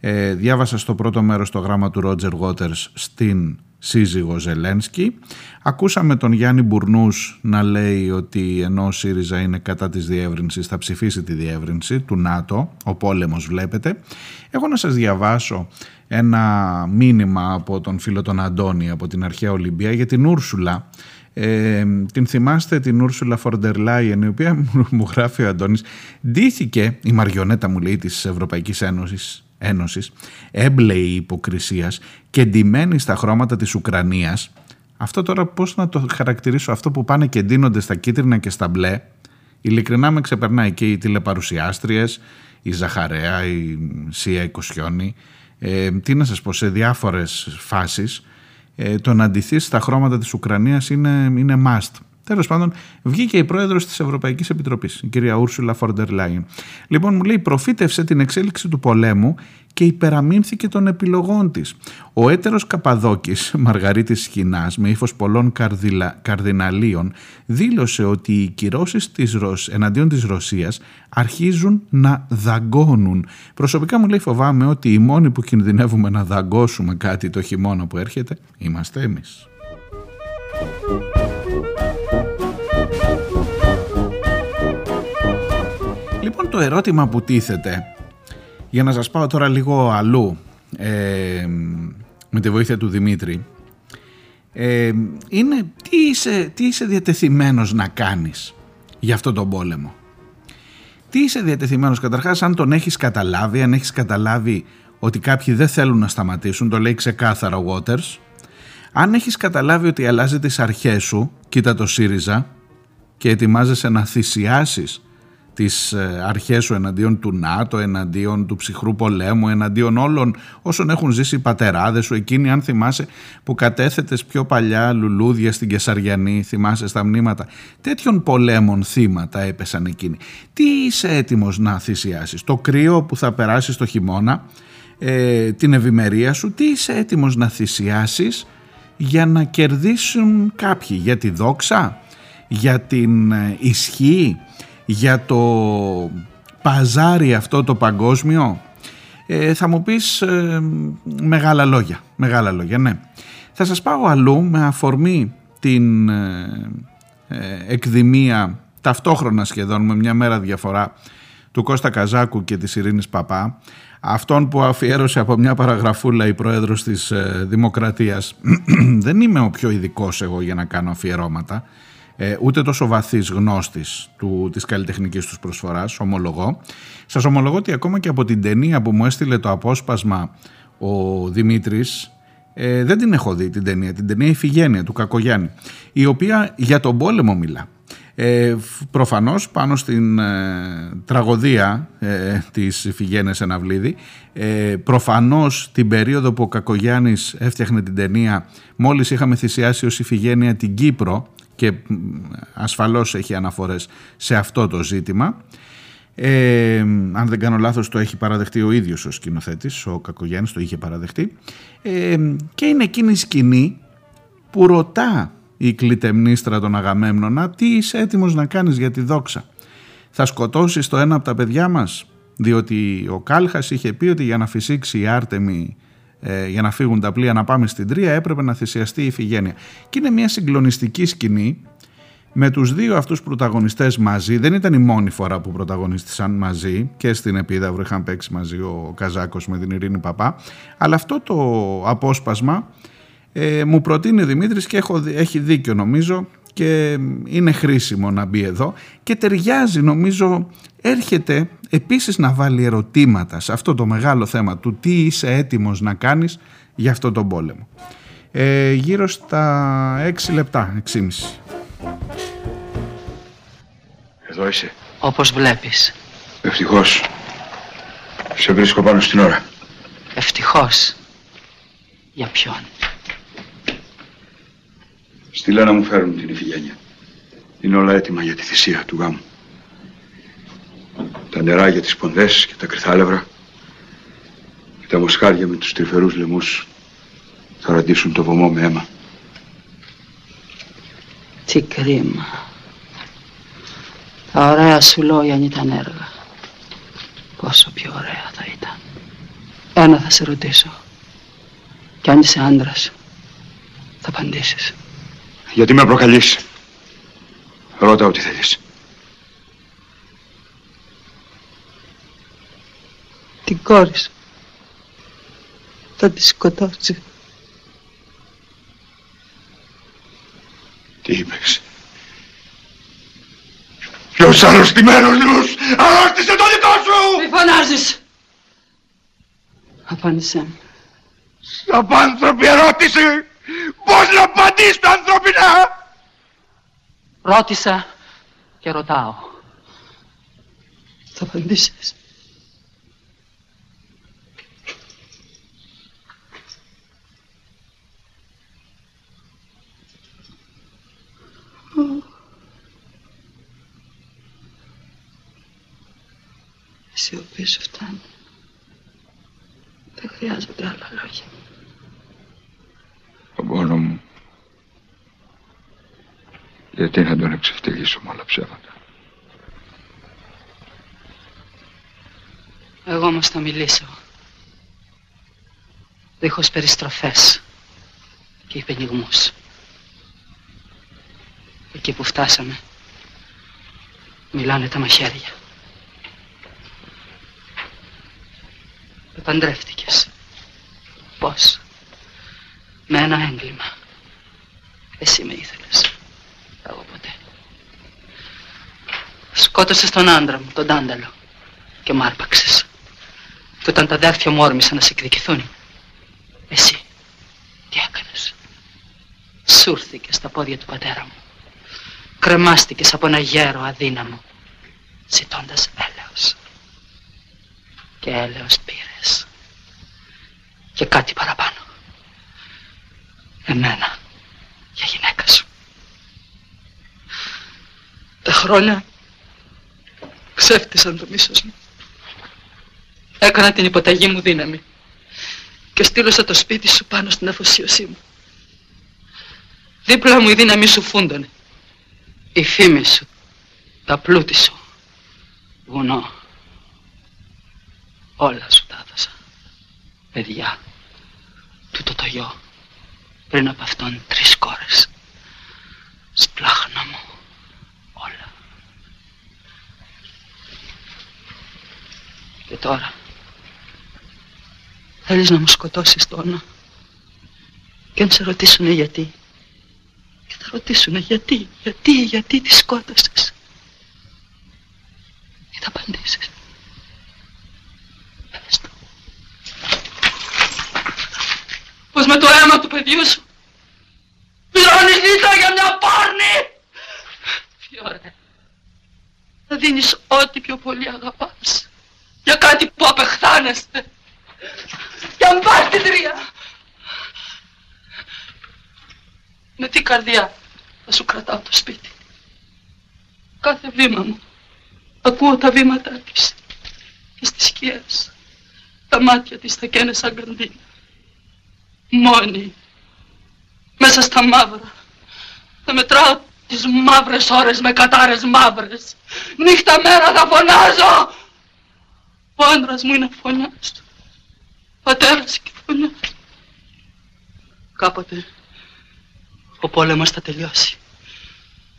Ε, διάβασα στο πρώτο μέρος το γράμμα του Ρότζερ Waters στην σύζυγος Ζελένσκι. Ακούσαμε τον Γιάννη Μπουρνούς να λέει ότι ενώ ο ΣΥΡΙΖΑ είναι κατά της διεύρυνσης θα ψηφίσει τη διεύρυνση του ΝΑΤΟ, ο πόλεμος βλέπετε. Εγώ να σας διαβάσω ένα μήνυμα από τον φίλο τον Αντώνη από την αρχαία Ολυμπία για την Ούρσουλα. Ε, την θυμάστε την Ούρσουλα Φορντερ Λάιεν η οποία μου γράφει ο Αντώνης ντύθηκε η μαριονέτα μου λέει της Ευρωπαϊκής Ένωσης Ένωσης έμπλεη υποκρισίας και ντυμένη στα χρώματα της Ουκρανίας. Αυτό τώρα πώς να το χαρακτηρίσω αυτό που πάνε και ντύνονται στα κίτρινα και στα μπλε. Ειλικρινά με ξεπερνάει και οι τηλεπαρουσιάστριες η Ζαχαρέα, η Σία η Κοσιόνη. Ε, τι να σας πω, σε διάφορες φάσεις ε, το να αντιθεί στα χρώματα της Ουκρανίας είναι, είναι must. Τέλος πάντων, βγήκε η πρόεδρος της Ευρωπαϊκής Επιτροπής, η κυρία Ούρσουλα Φόρντερ Λάιν. Λοιπόν, μου λέει, προφήτευσε την εξέλιξη του πολέμου και υπεραμείνθηκε των επιλογών της. Ο έτερος Καπαδόκης, Μαργαρίτης Σχοινάς, με ύφος πολλών καρδιλα, καρδιναλίων, δήλωσε ότι οι κυρώσεις εναντίον της Ρωσίας αρχίζουν να δαγκώνουν. Προσωπικά μου λέει, φοβάμαι ότι οι μόνοι που κινδυνεύουμε να δαγκώσουμε κάτι το χειμώνα που έρχεται είμαστε εμείς. Λοιπόν το ερώτημα που τίθεται για να σας πάω τώρα λίγο αλλού ε, με τη βοήθεια του Δημήτρη ε, είναι τι είσαι, τι είσαι διατεθειμένος να κάνεις για αυτό τον πόλεμο; Τι είσαι διατεθειμένος καταρχάς αν τον έχεις καταλάβει, αν έχεις καταλάβει ότι κάποιοι δεν θέλουν να σταματήσουν, το λέει ξεκάθαρα ο Waters, αν έχεις καταλάβει ότι αλλάζει τις αρχές σου, κοίτα το ΣΥΡΙΖΑ και ετοιμάζεσαι να θυσιάσεις τις ε, αρχές σου εναντίον του ΝΑΤΟ, εναντίον του ψυχρού πολέμου, εναντίον όλων όσων έχουν ζήσει οι πατεράδες σου, εκείνοι αν θυμάσαι που κατέθετες πιο παλιά λουλούδια στην Κεσαριανή, θυμάσαι στα μνήματα, τέτοιων πολέμων θύματα έπεσαν εκείνοι. Τι είσαι έτοιμος να θυσιάσεις, το κρύο που θα περάσεις το χειμώνα, ε, την ευημερία σου, τι είσαι έτοιμος να θυσιάσεις για να κερδίσουν κάποιοι, για τη δόξα, για την ε, ισχύ, για το παζάρι αυτό το παγκόσμιο ε, θα μου πεις ε, μεγάλα λόγια, μεγάλα λόγια, ναι. Θα σας πάω αλλού με αφορμή την ε, ε, εκδημία ταυτόχρονα σχεδόν με μια μέρα διαφορά του Κώστα Καζάκου και της Ειρήνης Παπά αυτόν που αφιέρωσε από μια παραγραφούλα η πρόεδρος της Δημοκρατίας δεν είμαι ο πιο ειδικός εγώ για να κάνω αφιερώματα ε, ούτε τόσο βαθύς γνώστης του, της καλλιτεχνικής τους προσφοράς, ομολογώ. Σας ομολογώ ότι ακόμα και από την ταινία που μου έστειλε το απόσπασμα ο Δημήτρης, ε, δεν την έχω δει την ταινία, την ταινία Ιφηγένεια του Κακογιάννη, η οποία για τον πόλεμο μιλά. Ε, προφανώς πάνω στην ε, τραγωδία ε, της Ιφηγένειας Εναυλίδη ε, προφανώς την περίοδο που ο Κακογιάννης έφτιαχνε την ταινία μόλις είχαμε θυσιάσει ως Ιφηγένεια την Κύπρο και ασφαλώς έχει αναφορές σε αυτό το ζήτημα. Ε, αν δεν κάνω λάθος το έχει παραδεχτεί ο ίδιος ο σκηνοθέτης, ο Κακογιάννης το είχε παραδεχτεί ε, και είναι εκείνη η σκηνή που ρωτά η κλητεμνίστρα των Αγαμέμνονα τι είσαι έτοιμος να κάνεις για τη δόξα; Θα σκοτώσεις το ένα από τα παιδιά μας; Διότι ο Κάλχας είχε πει ότι για να φυσήξει η Άρτεμη ε, για να φύγουν τα πλοία να πάμε στην Τρία έπρεπε να θυσιαστεί η Ιφηγένεια. Και είναι μια συγκλονιστική σκηνή με τους δύο αυτούς πρωταγωνιστές μαζί. Δεν ήταν η μόνη φορά που πρωταγωνίστησαν μαζί και στην Επίδαυρο είχαν παίξει μαζί ο Καζάκος με την Ειρήνη Παπά. Αλλά αυτό το απόσπασμα ε, μου προτείνει ο Δημήτρης και έχω, έχει δίκιο νομίζω και είναι χρήσιμο να μπει εδώ και ταιριάζει νομίζω έρχεται επίσης να βάλει ερωτήματα σε αυτό το μεγάλο θέμα του τι είσαι έτοιμος να κάνεις για αυτό τον πόλεμο. Ε, γύρω στα 6 λεπτά, 6,5. Εδώ είσαι. Όπως βλέπεις. Ευτυχώς. Σε βρίσκω πάνω στην ώρα. Ευτυχώς. Για ποιον; Στη Λένα μου φέρουν την Ιφηγένεια. Είναι όλα έτοιμα για τη θυσία του γάμου. Τα νερά για τις πονδές και τα κρυθάλευρα και τα μοσχάρια με τους τρυφερούς λαιμούς θα ραντίσουν το βωμό με αίμα. Τι κρίμα. Τα ωραία σου λόγια αν ήταν έργα. Πόσο πιο ωραία θα ήταν. Ένα θα σε ρωτήσω. Κι αν είσαι άντρας, θα απαντήσεις. Γιατί με προκαλείς; Ρώτα ό,τι θέλεις. Την κόρη σου. Θα τη σκοτώσει. Τι είπες; Ποιος αρρωστημένος νους αρρώστησε το δικό σου. Μη φωνάζεις. Απάντησέ μου. Σαν άνθρωποι ερώτηση. Πώς να απαντήσω ανθρωπινά. Ρώτησα και ρωτάω. Θα απαντήσεις. Η σιωπή σου φτάνει. Δεν χρειάζονται άλλα λόγια. τον πόνο μου. Γιατί να τον εξευτελίσω με όλα ψέματα. Εγώ όμως θα μιλήσω. Δίχως περιστροφές και υπενιγμούς. Εκεί που φτάσαμε, μιλάνε τα μαχαίρια. Παντρεύτηκες. Πώς; Με ένα έγκλημα. Εσύ με ήθελες. Εγώ ποτέ. Σκότωσες τον άντρα μου, τον Τάνταλο. Και μ' άρπαξες. Και όταν τα αδέρφια μου όρμησαν να σε εκδικηθούν. Εσύ. Τι έκανες; Σούρθηκες στα πόδια του πατέρα μου. Κρεμάστηκες από ένα γέρο αδύναμο. Ζητώντας έλεος. Και έλεος πήρες. Και κάτι παραπάνω. Εμένα. Για γυναίκα σου. Τα χρόνια ξέφτισαν το μίσος μου. Έκανα την υποταγή μου δύναμη και στείλωσα το σπίτι σου πάνω στην αφοσίωσή μου. Δίπλα μου η δύναμη σου φούντωνε. Η φήμη σου, τα πλούτη σου, βουνό. Όλα σου τα έδωσα. Παιδιά, τούτο το γιο, πριν από αυτόν τρεις κόρες. Σπλάχνα μου, όλα. Και τώρα, θέλεις να μου σκοτώσεις το όνομα; Και αν σε ρωτήσουνε γιατί. Και θα ρωτήσουνε γιατί, γιατί, γιατί τη σκότωσες. Τι θα απαντήσεις. Πες το. Πως με το αίμα του παιδιού σου; Πληρώνεις λίτρα για μια πόρνη. Τι ωραία. Θα δίνεις ό,τι πιο πολύ αγαπάς. Για κάτι που απεχθάνεστε. Για μπάρτιτρια. Με τι καρδιά θα σου κρατάω το σπίτι; Κάθε βήμα μου ακούω τα βήματά της και στις σκιές. Τα μάτια της θα καίνε σαν καντίνα. Μόνη, μέσα στα μαύρα. Θα μετράω τις μαύρες ώρες με κατάρες μαύρες. Νύχτα μέρα θα φωνάζω. Ο άντρας μου είναι φωνιάς του. Πατέρας και φωνιάς του. Κάποτε ο πόλεμος θα τελειώσει.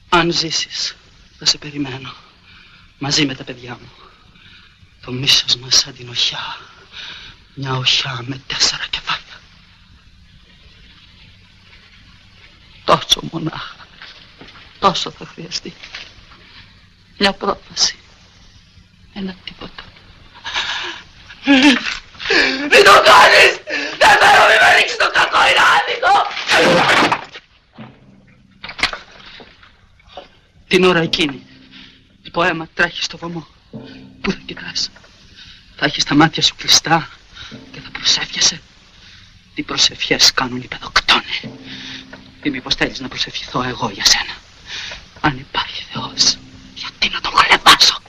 Αν ζήσεις, θα σε περιμένω. Μαζί με τα παιδιά μου. Το μίσος μας σαν την οχιά. Μια οχιά με τέσσερα κεφάλια. Τόσο μονάχα. Τόσο θα χρειαστεί. Μια πρόταση. Ένα τίποτα. Μην το κάνεις! Δεν θέλω μη με ρίξεις το κακό, είναι άδικο! Την ώρα εκείνη, το αίμα τρέχει στο βωμό. Πού θα κοιτάς; Θα έχεις τα μάτια σου κλειστά και θα προσεύχεσαι. Τι προσευχές κάνουν οι παιδοκτόνοι. Ή μήπως θέλεις να προσευχηθώ εγώ για σένα. Αν υπάρχει Θεός, γιατί να τον χλεβάσω.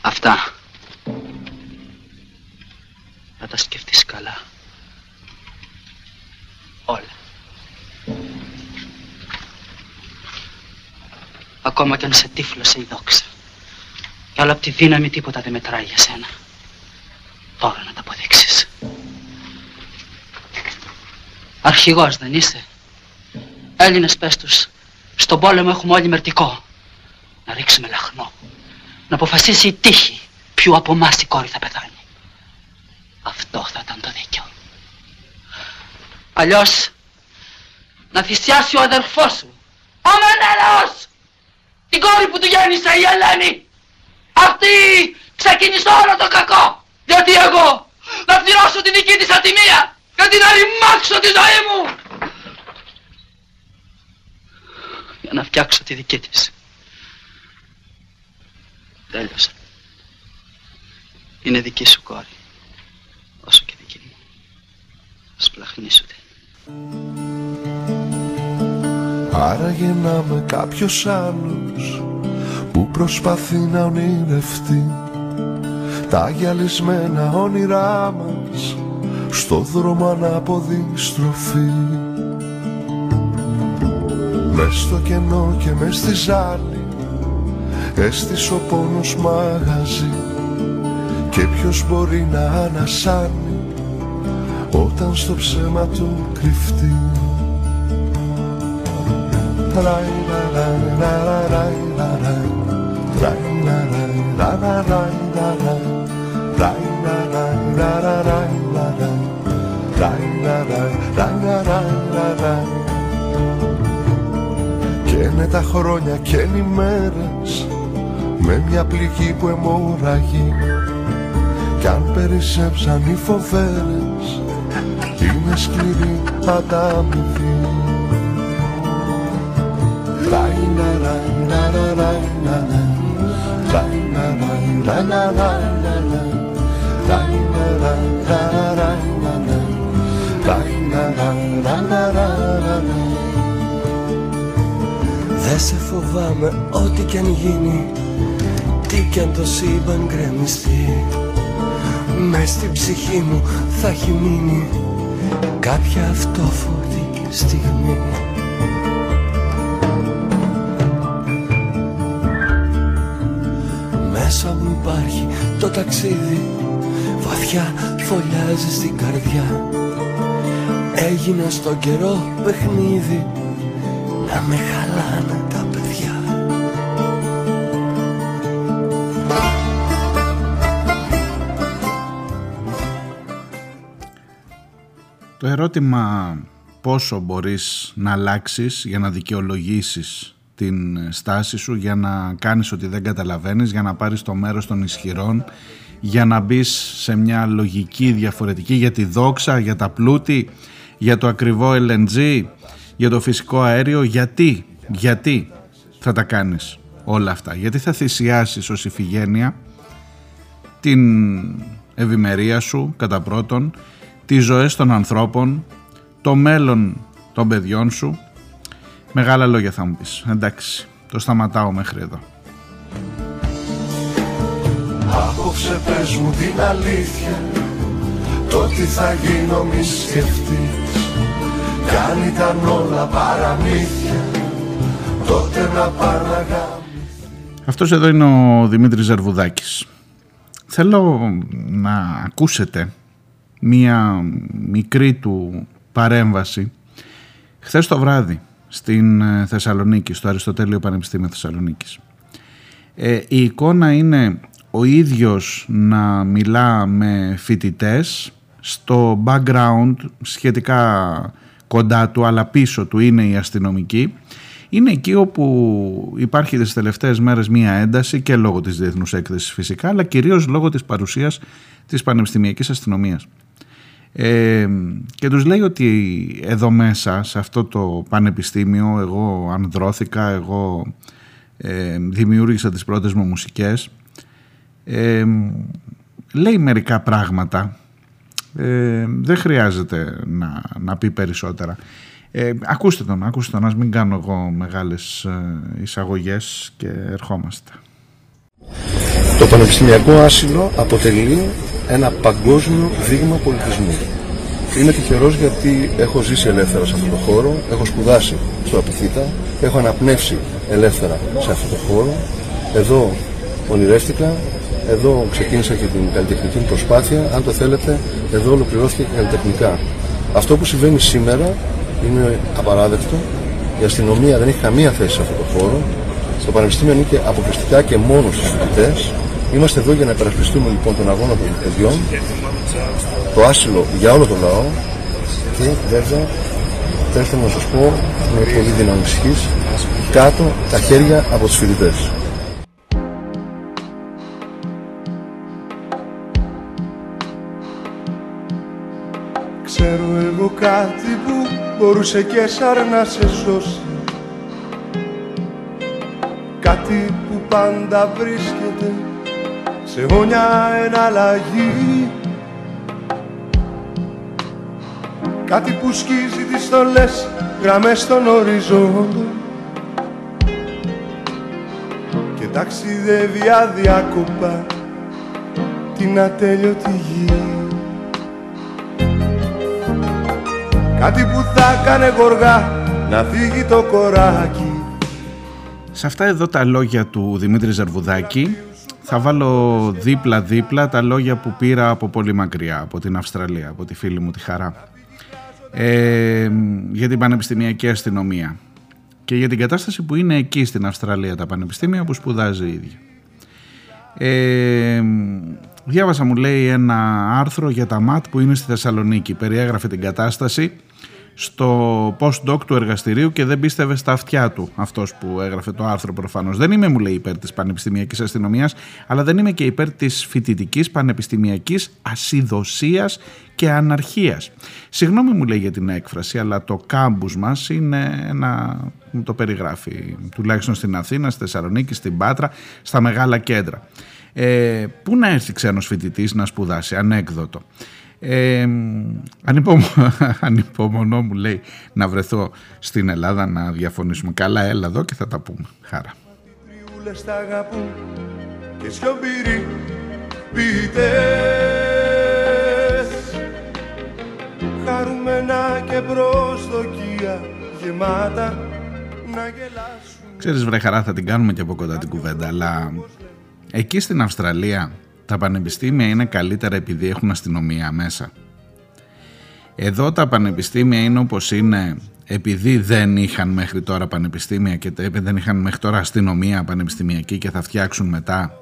Αυτά. Θα τα σκεφτείς καλά. Όλα. Ακόμα κι αν σε τύφλωσε η δόξα. Κι άλλο από τη δύναμη τίποτα δεν μετράει για σένα. Τώρα να τα αποδείξεις. Αρχηγός δεν είσαι. Έλληνες πες τους. Στον πόλεμο έχουμε όλοι μερτικό. Να ρίξουμε λαχνό. Να αποφασίσει η τύχη ποιου από εμάς η κόρη θα πεθάνει. Αυτό θα ήταν το δίκιο. Αλλιώς να θυσιάσει ο αδερφός σου. Ο Μενέλαος! Την κόρη που του γέννησε η Ελένη. Αυτή ξεκίνησε όλο το κακό. Γιατί εγώ να πληρώσω τη δική της ατιμία και την αρρημάξω τη ζωή μου. Για να φτιάξω τη δική της. Τέλειωσα. Είναι δική σου κόρη. Όσο και δική μου. Σπλαχνίσουτε. Άραγε να είμαι κάποιος άλλος που προσπαθεί να ονειρευτεί τα γυαλισμένα όνειρά μας στο δρόμο ανάποδη στροφή Μες στο κενό και μες στη ζάλη έστησε ο πόνος μαγαζί και ποιος μπορεί να ανασάνει όταν στο ψέμα του κρυφτεί Ράι, ρα, ρα, ρα, ρα, ράι, ρα, ρα. Ράι, ρα, ρα, ρα, ρα, ράι, ρα, ρα. Ράι, ρα, ρα, ρα, ρα, ράι, Και είναι τα χρόνια και είναι οι μέρες με μια πληγή που αιμορραγεί κι αν περισσέψαν οι φοβέρες είναι σκληρή ανταμοιβή Ράι, ρα, ρα, ρα, ρα, ράι, ρα, ρα. Ράι, ρα, ρα, ρα, ρα, ράι, ρα, ρα. Ράι, ρα, ρα, ρα, ρα, ράι, ρα, ρα. Ράι, ρα, ρα, ρα, ρα, ρα, ρα. Δε σε φοβάμαι ό,τι κι αν γίνει Τι κι αν το σύμπαν γκρεμιστεί Μες στην ψυχή μου θα έχει μείνει Κάποια αυτόφωτη στιγμή το ταξίδι. Βαθιά φωλιάζει στην καρδιά. Έγινα στον καιρό παιχνίδι. Να με χαλάνε τα παιδιά. Το ερώτημα πόσο μπορείς να αλλάξεις για να δικαιολογήσεις την στάση σου, για να κάνεις ότι δεν καταλαβαίνεις, για να πάρεις το μέρος των ισχυρών, για να μπεις σε μια λογική διαφορετική για τη δόξα, για τα πλούτη, για το ακριβό LNG, για το φυσικό αέριο. Γιατί, γιατί θα τα κάνεις όλα αυτά; Γιατί θα θυσιάσεις ως ηφηγένεια την ευημερία σου κατά πρώτον, τις ζωές των ανθρώπων, το μέλλον των παιδιών σου. Μεγάλα λόγια θα μου πεις. Εντάξει, το σταματάω μέχρι εδώ. Απόψε πες μου την αλήθεια Το τι θα γίνω μη σκεφτείς Κι αν ήταν όλα παραμύθια Τότε να πάνε Αυτός εδώ είναι ο Δημήτρης Ζαρβουδάκης. Θέλω να ακούσετε μία μικρή του παρέμβαση χθες το βράδυ στην ε, Θεσσαλονίκη, στο Αριστοτέλειο Πανεπιστήμιο Θεσσαλονίκης. Ε, η εικόνα είναι ο ίδιος να μιλά με φοιτητές στο background σχετικά κοντά του αλλά πίσω του είναι η αστυνομική είναι εκεί όπου υπάρχει τις τελευταίες μέρες μία ένταση και λόγω της διεθνούς έκθεσης φυσικά αλλά κυρίως λόγω της παρουσίας της πανεπιστημιακής αστυνομίας. Ε, και τους λέει ότι εδώ μέσα σε αυτό το πανεπιστήμιο εγώ ανδρώθηκα, εγώ ε, δημιούργησα τις πρώτες μου μουσικές. Ε, λέει μερικά πράγματα. Ε, δεν χρειάζεται να, να πει περισσότερα. Ε, ακούστε τον, ακούστε τον, ας μην κάνω εγώ μεγάλες ε, εισαγωγές και ερχόμαστε. Το πανεπιστημιακό άσυλο αποτελεί ένα παγκόσμιο δείγμα πολιτισμού. Είμαι τυχερός γιατί έχω ζήσει ελεύθερα σε αυτό το χώρο, έχω σπουδάσει στο Απιθύτα, έχω αναπνεύσει ελεύθερα σε αυτό το χώρο. Εδώ ονειρεύτηκα, εδώ ξεκίνησα και την καλλιτεχνική μου προσπάθεια. Αν το θέλετε, εδώ ολοκληρώθηκε και καλλιτεχνικά. Αυτό που συμβαίνει σήμερα είναι απαράδεκτο. Η αστυνομία δεν έχει καμία θέση σε αυτό το χώρο. Στο Πανεπιστήμιο ανήκει αποκλειστικά και μόνο στους φοιτητές. Είμαστε εδώ για να υπερασπιστούμε λοιπόν τον αγώνα των παιδιών, το άσυλο για όλο τον λαό και βέβαια θέλω να σας πω με πολύ δύναμη κάτω τα χέρια από τους φοιτητές. Ξέρω εγώ κάτι που μπορούσε και σαν να σε σώσει Κάτι που πάντα βρίσκεται σε όνια εναλλαγή Κάτι που σκίζει τις στολές γραμμές των οριζόντων Και ταξιδεύει αδιάκοπα την ατέλειωτη γη. Κάτι που θα έκανε γοργά να φύγει το κοράκι. Σε αυτά εδώ τα λόγια του Δημήτρη Ζαρβουδάκη θα βάλω δίπλα-δίπλα τα λόγια που πήρα από πολύ μακριά, από την Αυστραλία, από τη φίλη μου τη Χαρά. Ε, για την πανεπιστημιακή αστυνομία και για την κατάσταση που είναι εκεί στην Αυστραλία τα πανεπιστήμια που σπουδάζει η ίδια. Ε, διάβασα μου λέει ένα άρθρο για τα ΜΑΤ που είναι στη Θεσσαλονίκη. Περιέγραφε την κατάσταση στο post-doc του εργαστηρίου και δεν πίστευε στα αυτιά του αυτός που έγραφε το άρθρο προφανώς. Δεν είμαι, μου λέει, υπέρ της πανεπιστημιακής αστυνομίας, αλλά δεν είμαι και υπέρ της φοιτητικής πανεπιστημιακής ασυδοσίας και αναρχίας. Συγγνώμη μου λέει για την έκφραση, αλλά το κάμπους μας είναι ένα. μου το περιγράφει, τουλάχιστον στην Αθήνα, στη Θεσσαλονίκη, στην Πάτρα, στα μεγάλα κέντρα. Ε, πού να έρθει ξένος φοιτητής να σπουδάσει, ανέκδοτο. Ε, ανυπομονώ μου λέει να βρεθώ στην Ελλάδα να διαφωνήσουμε. Καλά έλα εδώ και θα τα πούμε. Χάρα. και σιωπηροί Χαρούμενα και προσδοκία γεμάτα να γελάσουν Ξέρεις βρε χαρά θα την κάνουμε και από κοντά την κουβέντα αλλά εκεί στην Αυστραλία τα πανεπιστήμια είναι καλύτερα επειδή έχουν αστυνομία μέσα. Εδώ τα πανεπιστήμια είναι όπως είναι επειδή δεν είχαν μέχρι τώρα πανεπιστήμια και δεν είχαν μέχρι τώρα αστυνομία πανεπιστημιακή και θα φτιάξουν μετά.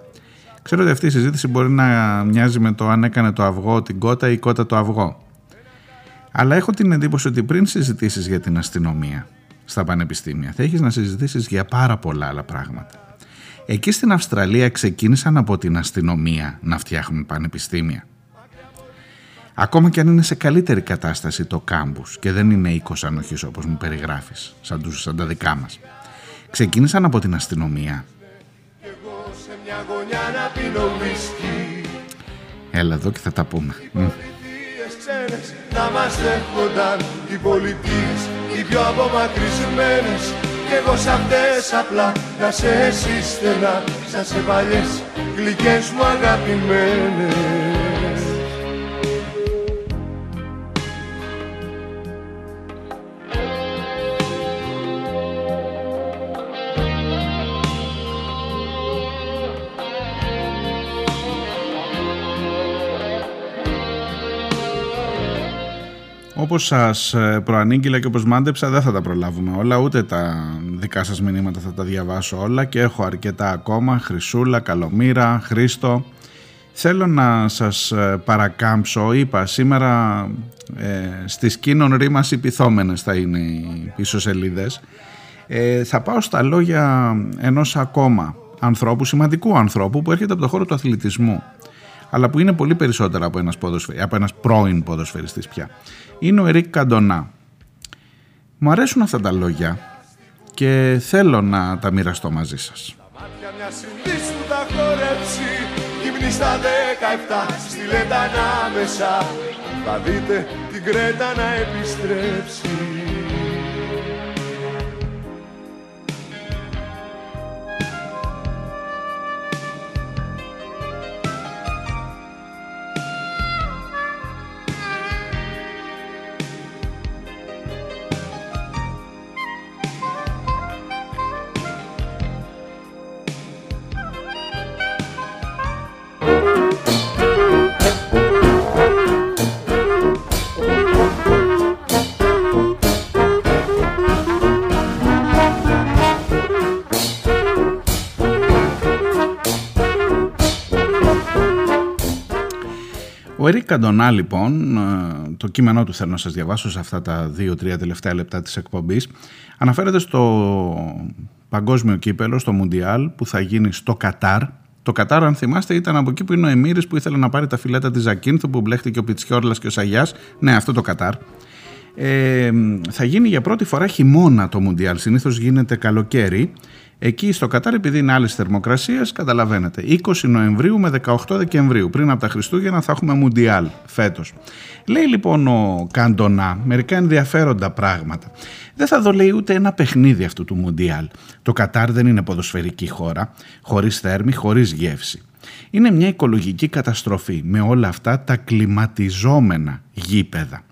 Ξέρω ότι αυτή η συζήτηση μπορεί να μοιάζει με το αν έκανε το αυγό την κότα ή η κότα το αυγό. Αλλά έχω την εντύπωση ότι πριν συζητήσεις για την αστυνομία στα πανεπιστήμια θα έχεις να συζητήσεις για πάρα πολλά άλλα πράγματα. Εκεί στην Αυστραλία ξεκίνησαν από την αστυνομία να φτιάχνουν πανεπιστήμια. Ακόμα και αν είναι σε καλύτερη κατάσταση το κάμπους και δεν είναι οίκος ανοχής όπως μου περιγράφεις, σαν, τους, σαν τα δικά μας. Ξεκίνησαν από την αστυνομία. Έλα εδώ και θα τα πούμε. Να μας δέχονταν οι πολιτείες, οι πιο απομακρυσμένες κι εγώ σ' αυτές απλά να σε εσύ στενά Σαν σε παλιές γλυκές μου αγαπημένες Όπως σας ε, προανήγγειλα και όπως μάντεψα δεν θα τα προλάβουμε όλα, ούτε τα δικά σας μηνύματα θα τα διαβάσω όλα και έχω αρκετά ακόμα, Χρυσούλα, Καλομήρα, Χρήστο. Θέλω να σας ε, παρακάμψω, είπα σήμερα ε, στις κίνων ρήμας υπηθόμενες θα είναι οι πίσω σελίδες. Ε, θα πάω στα λόγια ενός ακόμα ανθρώπου, σημαντικού ανθρώπου που έρχεται από το χώρο του αθλητισμού αλλά που είναι πολύ περισσότερα από ένας, ποδοσφαι... από ένας πρώην ποδοσφαιριστής πια. Είναι ο Ερικ Καντονά. Μου αρέσουν αυτά τα λόγια και θέλω να τα μοιραστώ μαζί σας. Τα μάτια μιας συνδύσου τα χορέψει Γυμνή στα 17 στη λέτα ανάμεσα Θα δείτε την Κρέτα να επιστρέψει Καντονά λοιπόν, ε, το κείμενό του θέλω να σας διαβάσω σε αυτά τα δύο-τρία τελευταία λεπτά της εκπομπής, αναφέρεται στο παγκόσμιο κύπελο, στο Μουντιάλ που θα γίνει στο Κατάρ. Το Κατάρ αν θυμάστε ήταν από εκεί που είναι ο Εμμύρης που ήθελε να πάρει τα φιλέτα της Ζακίνθου που μπλέχτηκε ο Πιτσιόρλας και ο Σαγιάς. Ναι αυτό το Κατάρ. Ε, θα γίνει για πρώτη φορά χειμώνα το Μουντιάλ. Συνήθως γίνεται καλοκαίρι Εκεί στο Κατάρ, επειδή είναι άλλες θερμοκρασίες, καταλαβαίνετε. 20 Νοεμβρίου με 18 Δεκεμβρίου. Πριν από τα Χριστούγεννα θα έχουμε Μουντιάλ φέτος. Λέει λοιπόν ο Καντονά μερικά ενδιαφέροντα πράγματα. Δεν θα δω λέει ούτε ένα παιχνίδι αυτού του Μουντιάλ. Το Κατάρ δεν είναι ποδοσφαιρική χώρα, χωρίς θέρμη, χωρίς γεύση. Είναι μια οικολογική καταστροφή με όλα αυτά τα κλιματιζόμενα γήπεδα.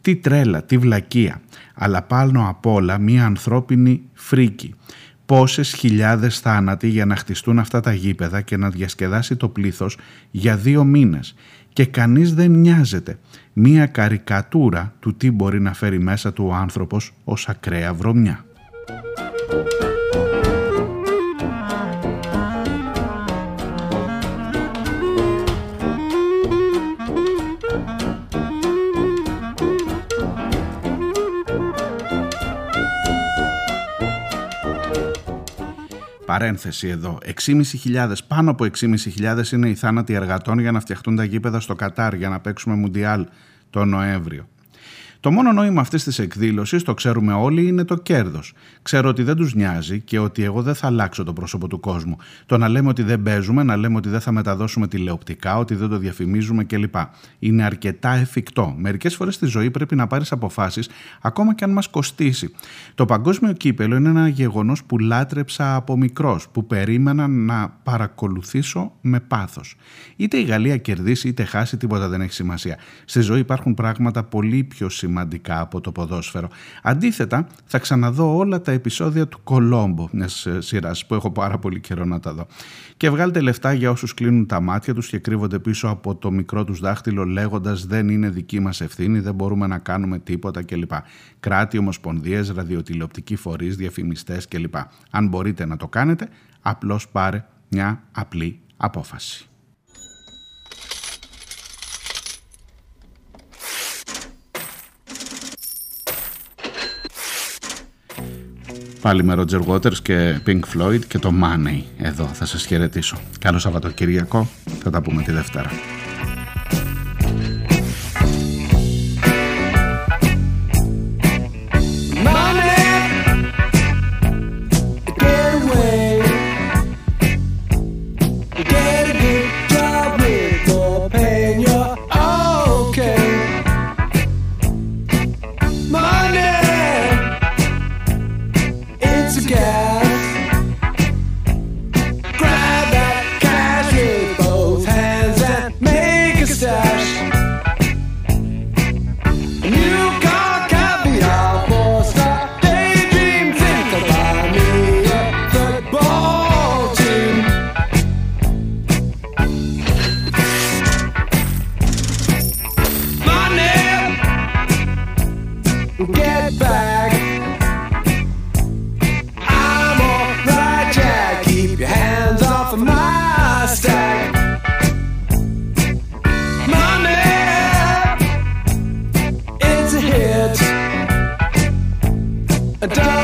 Τι τρέλα, τι βλακεία, αλλά πάνω απ' όλα μια ανθρώπινη φρίκη πόσες χιλιάδες θάνατοι για να χτιστούν αυτά τα γήπεδα και να διασκεδάσει το πλήθος για δύο μήνες και κανείς δεν νοιάζεται. Μία καρικατούρα του τι μπορεί να φέρει μέσα του ο άνθρωπος ως ακραία βρωμιά. Παρένθεση εδώ. 6.500, πάνω από 6.500 είναι οι θάνατοι εργατών για να φτιαχτούν τα γήπεδα στο Κατάρ για να παίξουμε Μουντιάλ το Νοέμβριο. Το μόνο νόημα αυτής της εκδήλωσης, το ξέρουμε όλοι, είναι το κέρδος. Ξέρω ότι δεν τους νοιάζει και ότι εγώ δεν θα αλλάξω το πρόσωπο του κόσμου. Το να λέμε ότι δεν παίζουμε, να λέμε ότι δεν θα μεταδώσουμε τηλεοπτικά, ότι δεν το διαφημίζουμε κλπ. Είναι αρκετά εφικτό. Μερικές φορές στη ζωή πρέπει να πάρεις αποφάσεις, ακόμα και αν μας κοστίσει. Το παγκόσμιο κύπελο είναι ένα γεγονός που λάτρεψα από μικρός, που περίμενα να παρακολουθήσω με πάθος. Είτε η Γαλλία κερδίσει είτε χάσει, τίποτα δεν έχει σημασία. Στη ζωή υπάρχουν πράγματα πολύ πιο σημαντικά σημαντικά από το ποδόσφαιρο. Αντίθετα, θα ξαναδώ όλα τα επεισόδια του Κολόμπο, μιας σειράς που έχω πάρα πολύ καιρό να τα δω. Και βγάλτε λεφτά για όσους κλείνουν τα μάτια τους και κρύβονται πίσω από το μικρό τους δάχτυλο, λέγοντας Δεν είναι δική μας ευθύνη, δεν μπορούμε να κάνουμε τίποτα κλπ. Κράτη, ομοσπονδίες, ραδιοτηλεοπτικοί φορείς, διαφημιστές κλπ. Αν μπορείτε να το κάνετε, απλώς πάρε μια απλή απόφαση. Πάλι με Roger Waters και Pink Floyd και το Money εδώ θα σας χαιρετήσω. Καλό Σαββατοκυριακό, θα τα πούμε τη Δευτέρα. hit. And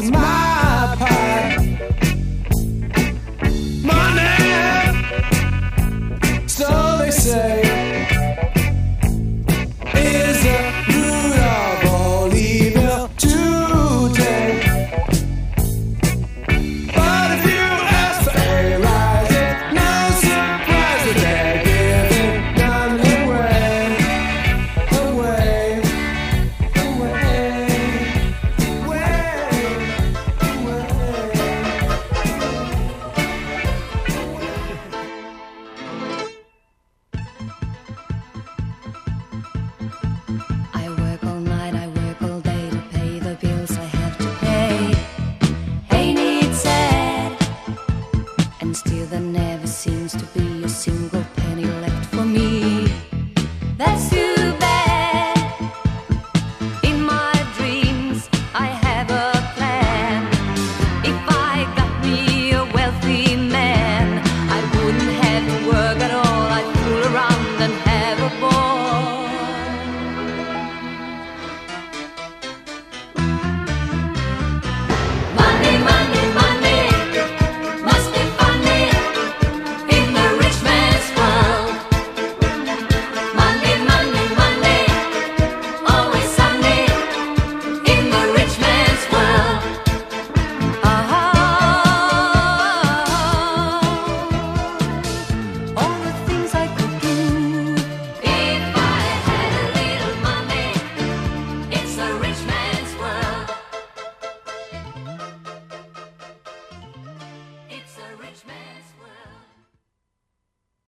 That's my